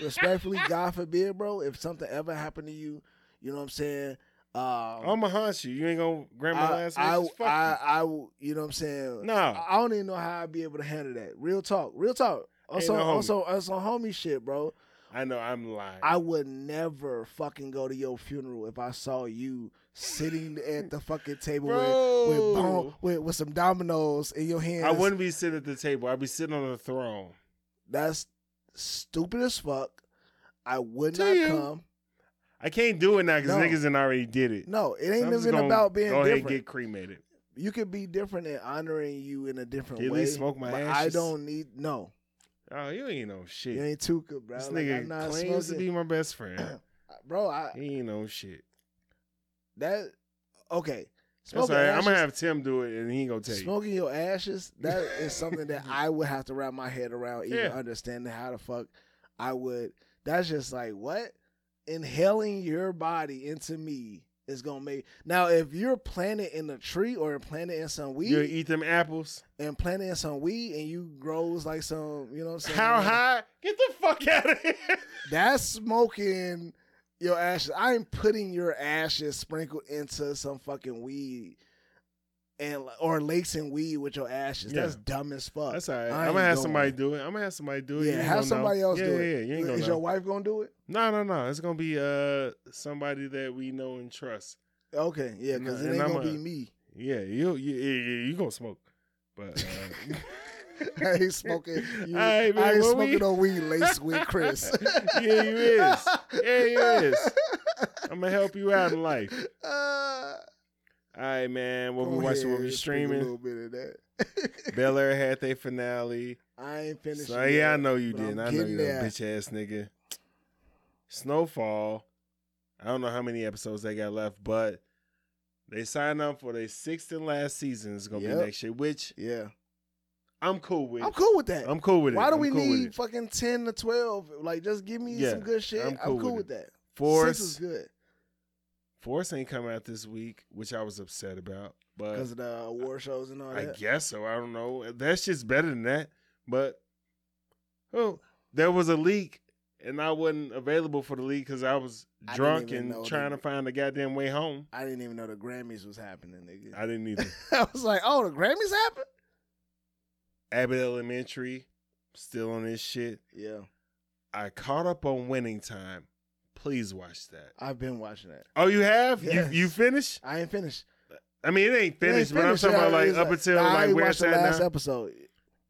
respectfully, God forbid, bro, if something ever happened to you, you know what I'm saying? Um, I'm gonna hunt you. You ain't gonna grab my last I? Fuck I, you. I, you know what I'm saying? No. I, I don't even know how I'd be able to handle that. Real talk, real talk. Also, no also, uh, also, homie shit, bro. I know I'm lying. I would never fucking go to your funeral if I saw you sitting at the fucking table with with, bone, with with some dominoes in your hands. I wouldn't be sitting at the table. I'd be sitting on the throne. That's stupid as fuck. I would not you. come. I can't do it now because No. niggas done already did it. No, it ain't even about being go ahead and different. get cremated. you could be different in honoring you in a different At way. least smoke my but I don't need no. Oh, you ain't no shit. You ain't too good, bro. this Like, nigga claims to be my best [CLEARS THROAT] friend. bro. I he ain't no shit. that okay. That's Smoking all right. I'm ashes, gonna have Tim do it, and he ain't gonna tell you. smoking your ashes. That is something that [LAUGHS] I would have to wrap my head around, even Yeah. understanding how the fuck I would. That's just like what inhaling your body into me is gonna make. Now, if you're planted in a tree or planted in some weed You eat them apples? and planted in some weed and you grows like some, you know what I'm saying? How high? Get the fuck [LAUGHS] out of here! That's smoking your ashes. I'm putting your ashes sprinkled into some fucking weed and or lacing weed with your ashes. Yeah. That's dumb as fuck. That's all right. I I'm gonna have somebody do it. I'm gonna have somebody do it. Yeah, have somebody know. else yeah, do yeah, it. Yeah, you ain't gonna Is know. your wife gonna do it? No, no, no. It's gonna be uh somebody that we know and trust. Okay, yeah, because it ain't I'm gonna a- be me. Yeah, you you yeah, yeah, you gonna smoke. But uh, [LAUGHS] I ain't smoking. [LAUGHS] You, right, man, I ain't what we- smoking no weed laced with [LAUGHS] Chris. yeah, you is. Yeah, you is. I'm gonna help you out in life. Uh, All right, man. What we watching? What we streaming? A little bit of that. Bel Air [LAUGHS] had their finale. I ain't finished. So yeah, I know you didn't. I'm know you're a bitch ass nigga. Snowfall. I don't know how many episodes they got left, but they signed up for their sixth and last season. It's gonna Yep. be next year, which Yeah, I'm cool with. I'm cool with that. I'm cool with it. Why do I'm we cool need fucking ten to twelve? Like, just give me Yeah, some good shit. I'm I'm cool cool, with with, that. Force? Six is good Force ain't come out this week, which I was upset about. But because of the uh, award shows and all I that. I guess so. I don't know. That's just better than that. But oh, there was a leak, and I wasn't available for the leak because I was drunk even and trying that- to find the goddamn way home. I didn't even know the Grammys was happening, nigga. I didn't either. [LAUGHS] I was like, oh, the Grammys happened. Abbott Elementary, still on this shit. Yeah, I caught up on Winning Time. Please watch that. I've been watching that. Oh, you have? Yes. You you finished? I ain't finished. I mean, it ain't It ain't finished, but I'm finished. talking about like it's up until like where it's the at last now. episode.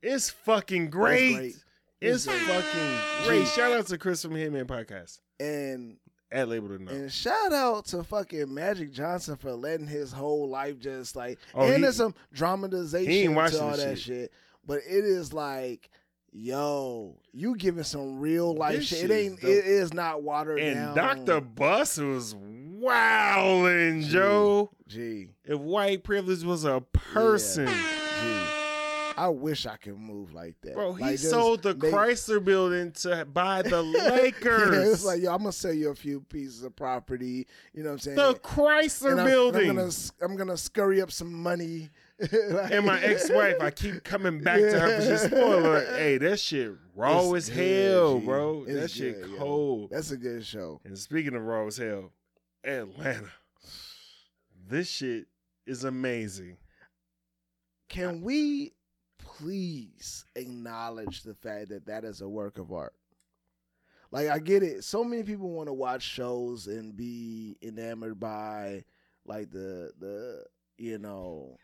It's fucking great. great. It's It's great. fucking great. Shout out to Chris from Hitman Podcast And at Label to Know. and shout out to fucking Magic Johnson for letting his whole life just like Oh, and he- there's some dramatization to all that shit. shit. But it is like, yo, you giving some real life This shit. It ain't dope. it is not watered and down. Dr. Buss was wowing, Joe. Gee, If white privilege was a person, gee, I wish I could move like that. bro, he Like, sold the Chrysler building to buy the [LAUGHS] yeah, Lakers. it's like, yo, I'm gonna sell you a few pieces of property. You know what I'm saying? the Chrysler And I'm, building. I'm gonna I'm gonna scurry up some money. [LAUGHS] Like- and my ex-wife, I keep coming back to her for shit. Spoiler, hey, that shit raw It's as hell, bro. It's that shit good, yo. cold. That's a good show. And speaking of raw as hell, Atlanta, this shit is amazing. Can we please acknowledge the fact that that is a work of art? Like I get it. So many people want to watch shows and be enamored by like the the you know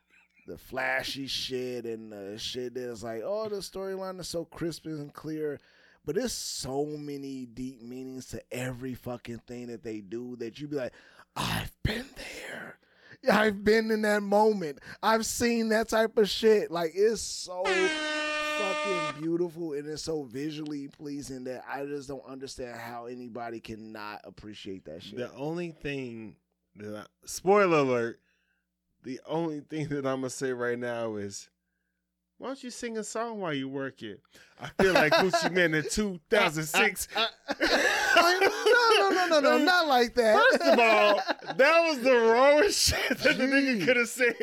the flashy shit and the shit that's like, oh, the storyline is so crisp and clear. But there's so many deep meanings to every fucking thing that they do that you be like, I've been there. I've been in that moment. I've seen that type of shit. Like it's so fucking beautiful and it's so visually pleasing that I just don't understand how anybody cannot appreciate that shit. The only thing that I- spoiler alert. The only thing that I'm gonna say right now is, why don't you sing a song while you work it? I feel like Gucci [LAUGHS] Mane in 2006. [LAUGHS] no, no, no, no, no, not like that. First of all, that was the wrongest [LAUGHS] shit that the nigga could have said.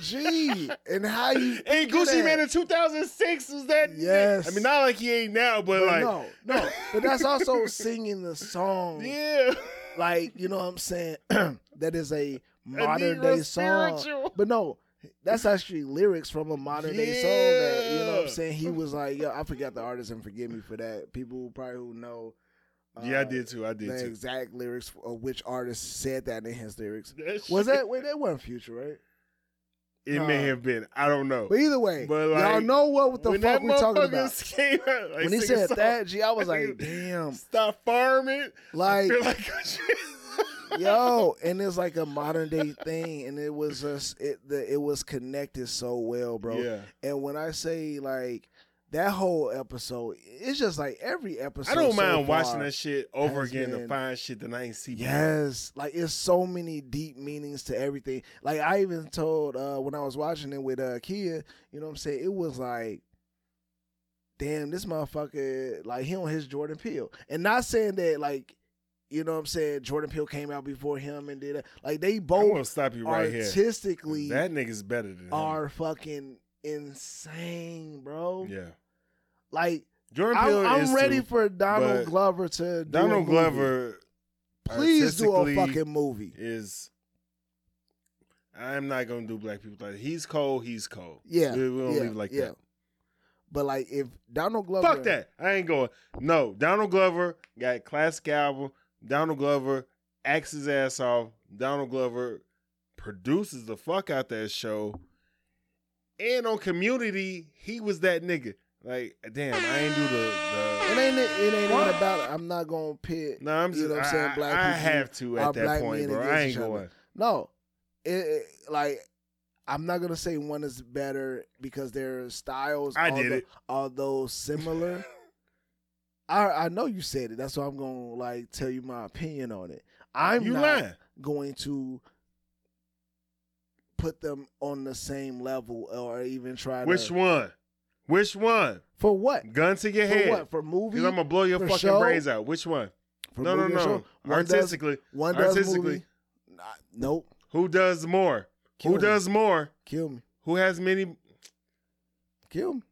Gee, and how you Hey, Gucci that? Mane in 2006 was that? Yes. I mean, not like he ain't now, but, But like, no, no, but that's also singing the song. yeah. Like you know what I'm saying? [CLEARS THROAT] that is a modern day song. spiritual. But no, that's actually lyrics from a modern day song. That you know what I'm saying? He was like, yo, I forgot the artist and forgive me for that. People probably who know. Yeah, I uh, did too. I did the too. exact lyrics of which artist said that in his lyrics. That Was that wait? That wasn't Future, right? It may have been. I don't know. But either way, But, y'all know what the fuck we talking about. Came out, like, when he said that, G, I was like, [LAUGHS] damn, Stop farming. like like yo, and it's like a modern day thing, and it was just it the it was connected so well, bro. Yeah. And when I say like that whole episode, it's just like every episode. I don't so mind watching that shit over again to been- find shit that I ain't see. before. Yes, like it's so many deep meanings to everything. Like I even told uh when I was watching it with uh Kia, you know what I'm saying? It was like damn, this motherfucker like he on his Jordan Peele. And not saying that like you know what I'm saying, Jordan Peele came out before him and did it. Like they both. I'm both stop you right here. artistically That nigga's better than him. are fucking insane, bro. Yeah. Like Jordan Peele I'm, is I'm ready too, for Donald Glover to Donald. Glover. Please do a fucking movie. Is I'm not gonna do black people like. He's cold. He's cold. Yeah, we, we don't yeah, leave it like yeah. that. But like if Donald Glover, Fuck that. I ain't going. No, Donald Glover got classic album. Donald Glover acts his ass off. Donald Glover produces the fuck out that show. And on Community, he was that nigga. Like, damn, I ain't do the. It ain't it ain't What? about it. I'm not gonna pit. no, I'm just. you know what I'm saying. Black I people have to at that black point, bro. I ain't going. No, it, it- like I'm not gonna say one is better because their styles. I did it. Although similar. [LAUGHS] I I know you said it. That's why I'm gonna like tell you my opinion on it. I'm You not lying. going to put them on the same level or even try Which to. one? Which one? For what? Gun to your For head. what? For movie? Because I'm gonna blow your fucking show? brains out. Which one? For no, no, no. One does- Artistically, One does artistically, movie. Nah, nope. who does more? Kill who me. does more? Kill me. Who has many? Kill me.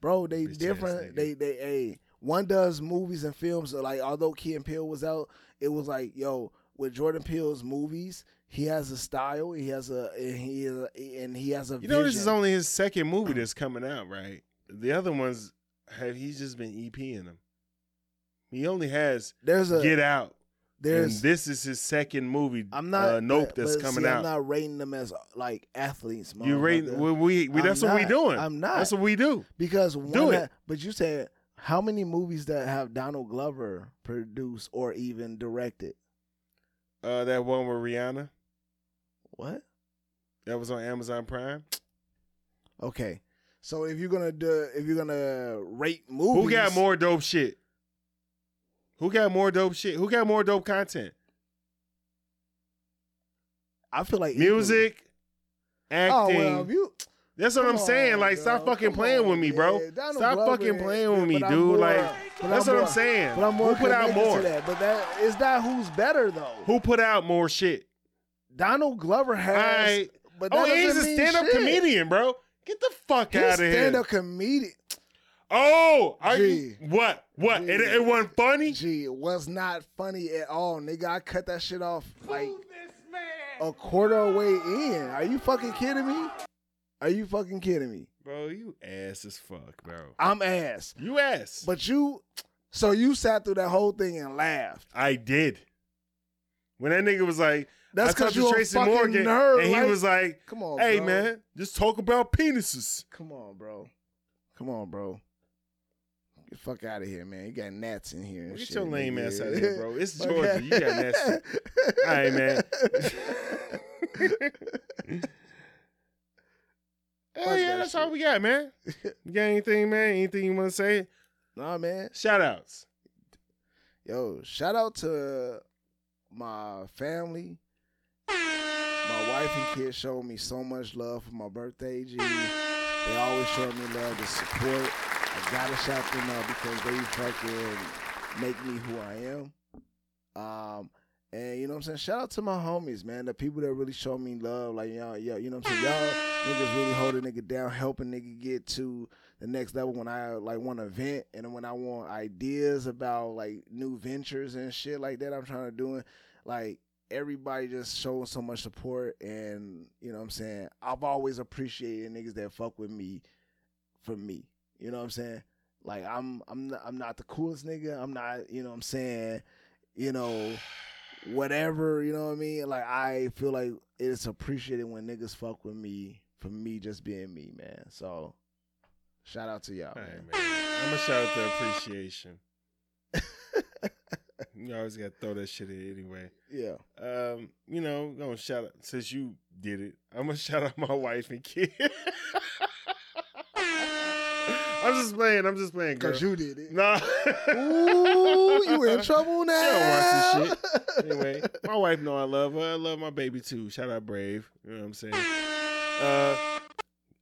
Bro, they Bitch different. They they a one does movies and films. Like although Key and Peele was out, it was like yo with Jordan Peele's movies, he has a style. He has a and he is a, and he has a. You know, this is only his second movie that's coming out, right? The other ones have he's just been EPing them. He only has there's a Get Out, and there's. this is his second movie. I'm not uh, Nope that's coming see, out. I'm not rating them as like athletes. you rate motherfucker. we, we, we I'm that's what we doing. I'm not. That's what we do. because one Do it. but you said how many movies that have Donald Glover produced or even directed? Uh, that one with Rihanna What? that was on Amazon Prime. Okay. So if you're gonna do, if you're gonna rate movies, Who got more dope shit? Who got more dope shit? Who got more dope content? I feel like Music, equally. Oh acting. well, if you That's what come I'm saying. on, Like, stop fucking Come playing on, with me, bro. man. Donald Stop Glover, fucking playing with me, dude. more- like, that's I'm what more- I'm saying. But I'm more Who put out more? That. But that is that who's better though. Who put out more shit? Donald Glover has. I- but oh, that Oh, he's a doesn't stand-up shit. comedian, bro. Get the fuck He's out of here. stand-up comedian. Oh, are you, Gee. what? What? It, it wasn't funny. Gee, it was not funny at all, nigga. I cut that shit off like a quarter way in. Are you fucking kidding me? Are you fucking kidding me? Bro, you ass as fuck, bro. I'm ass. You ass. But you, so you sat through that whole thing and laughed. I did. When that nigga was like, That's because you're Tracy a fucking Morgan, nerd. and he like- was like, "Come on, "Hey bro. man, just talk about penises." Come on, bro. Come on, bro. Get fuck out of here, man. You got gnats in here. Get shit, your lame nigga. ass out of here, bro. It's [LAUGHS] Georgia. You got gnats. All right, man. [LAUGHS] Hey, yeah, that that's all we got, man. [LAUGHS] You got anything, man? Anything you want to say? Nah, man. Shout outs. Yo, shout out to my family my wife and kids showed me so much love for my birthday, G. They always showed me love, the support. I gotta shout them out because they fucking make me who I am. Um, and you know what I'm saying? Shout out to my homies, man. The people that really show me love. Like y'all, y'all you know what I'm saying? Y'all niggas really hold a nigga down, helping nigga get to the next level when I like want to vent and when I want ideas about like new ventures and shit like that I'm trying to do. Like everybody just showing so much support and you know what I'm saying? I've always appreciated niggas that fuck with me for me. You know what I'm saying? Like I'm I'm not, I'm not the coolest nigga. I'm not, you know what I'm saying, you know, whatever, you know what I mean? Like I feel like it's appreciated when niggas fuck with me for me just being me, man. So shout out to y'all, All right, man. man. I'm gonna shout out the appreciation. [LAUGHS] you always gotta throw that shit in anyway. Yeah. Um, you know, gonna shout out since you did it. I'm gonna [LAUGHS] shout out my wife and kid. I'm just playing. I'm just playing, girl. Cause you did it. Nah. Ooh, you in trouble now. [LAUGHS] She don't watch this shit. Anyway, my wife know I love her. I love my baby too. Shout out Brave. You know what I'm saying? Uh,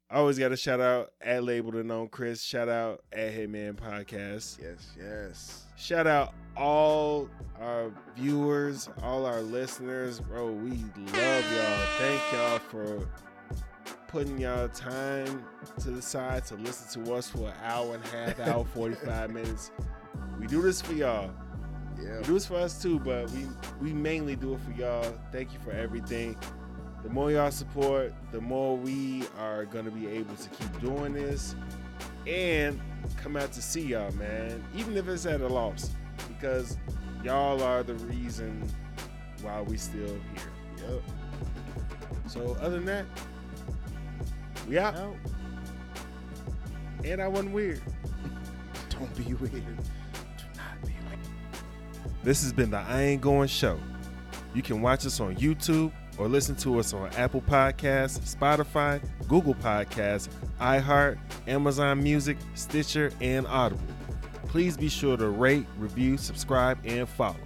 I always got to shout out at Labeled and Known Chris. Shout out at Hitman Podcast. Yes, yes. Shout out all our viewers, all our listeners. Bro, we love y'all. Thank y'all for putting y'all time to the side to listen to us for an hour and a half, hour, [LAUGHS] 45 minutes. We do this for y'all. Yeah. We do this for us too, but we we mainly do it for y'all. Thank you for everything. The more y'all support, the more we are gonna be able to keep doing this and come out to see y'all, man. Even if it's at a loss, because y'all are the reason why we still here. Yep. So other than that, we out. And I wasn't weird. [LAUGHS] Don't be weird. Do not be weird. This has been the I Ain't Going Show. You can watch us on YouTube or listen to us on Apple Podcasts, Spotify, Google Podcasts, iHeart, Amazon Music, Stitcher, and Audible. Please be sure to rate, review, subscribe, and follow.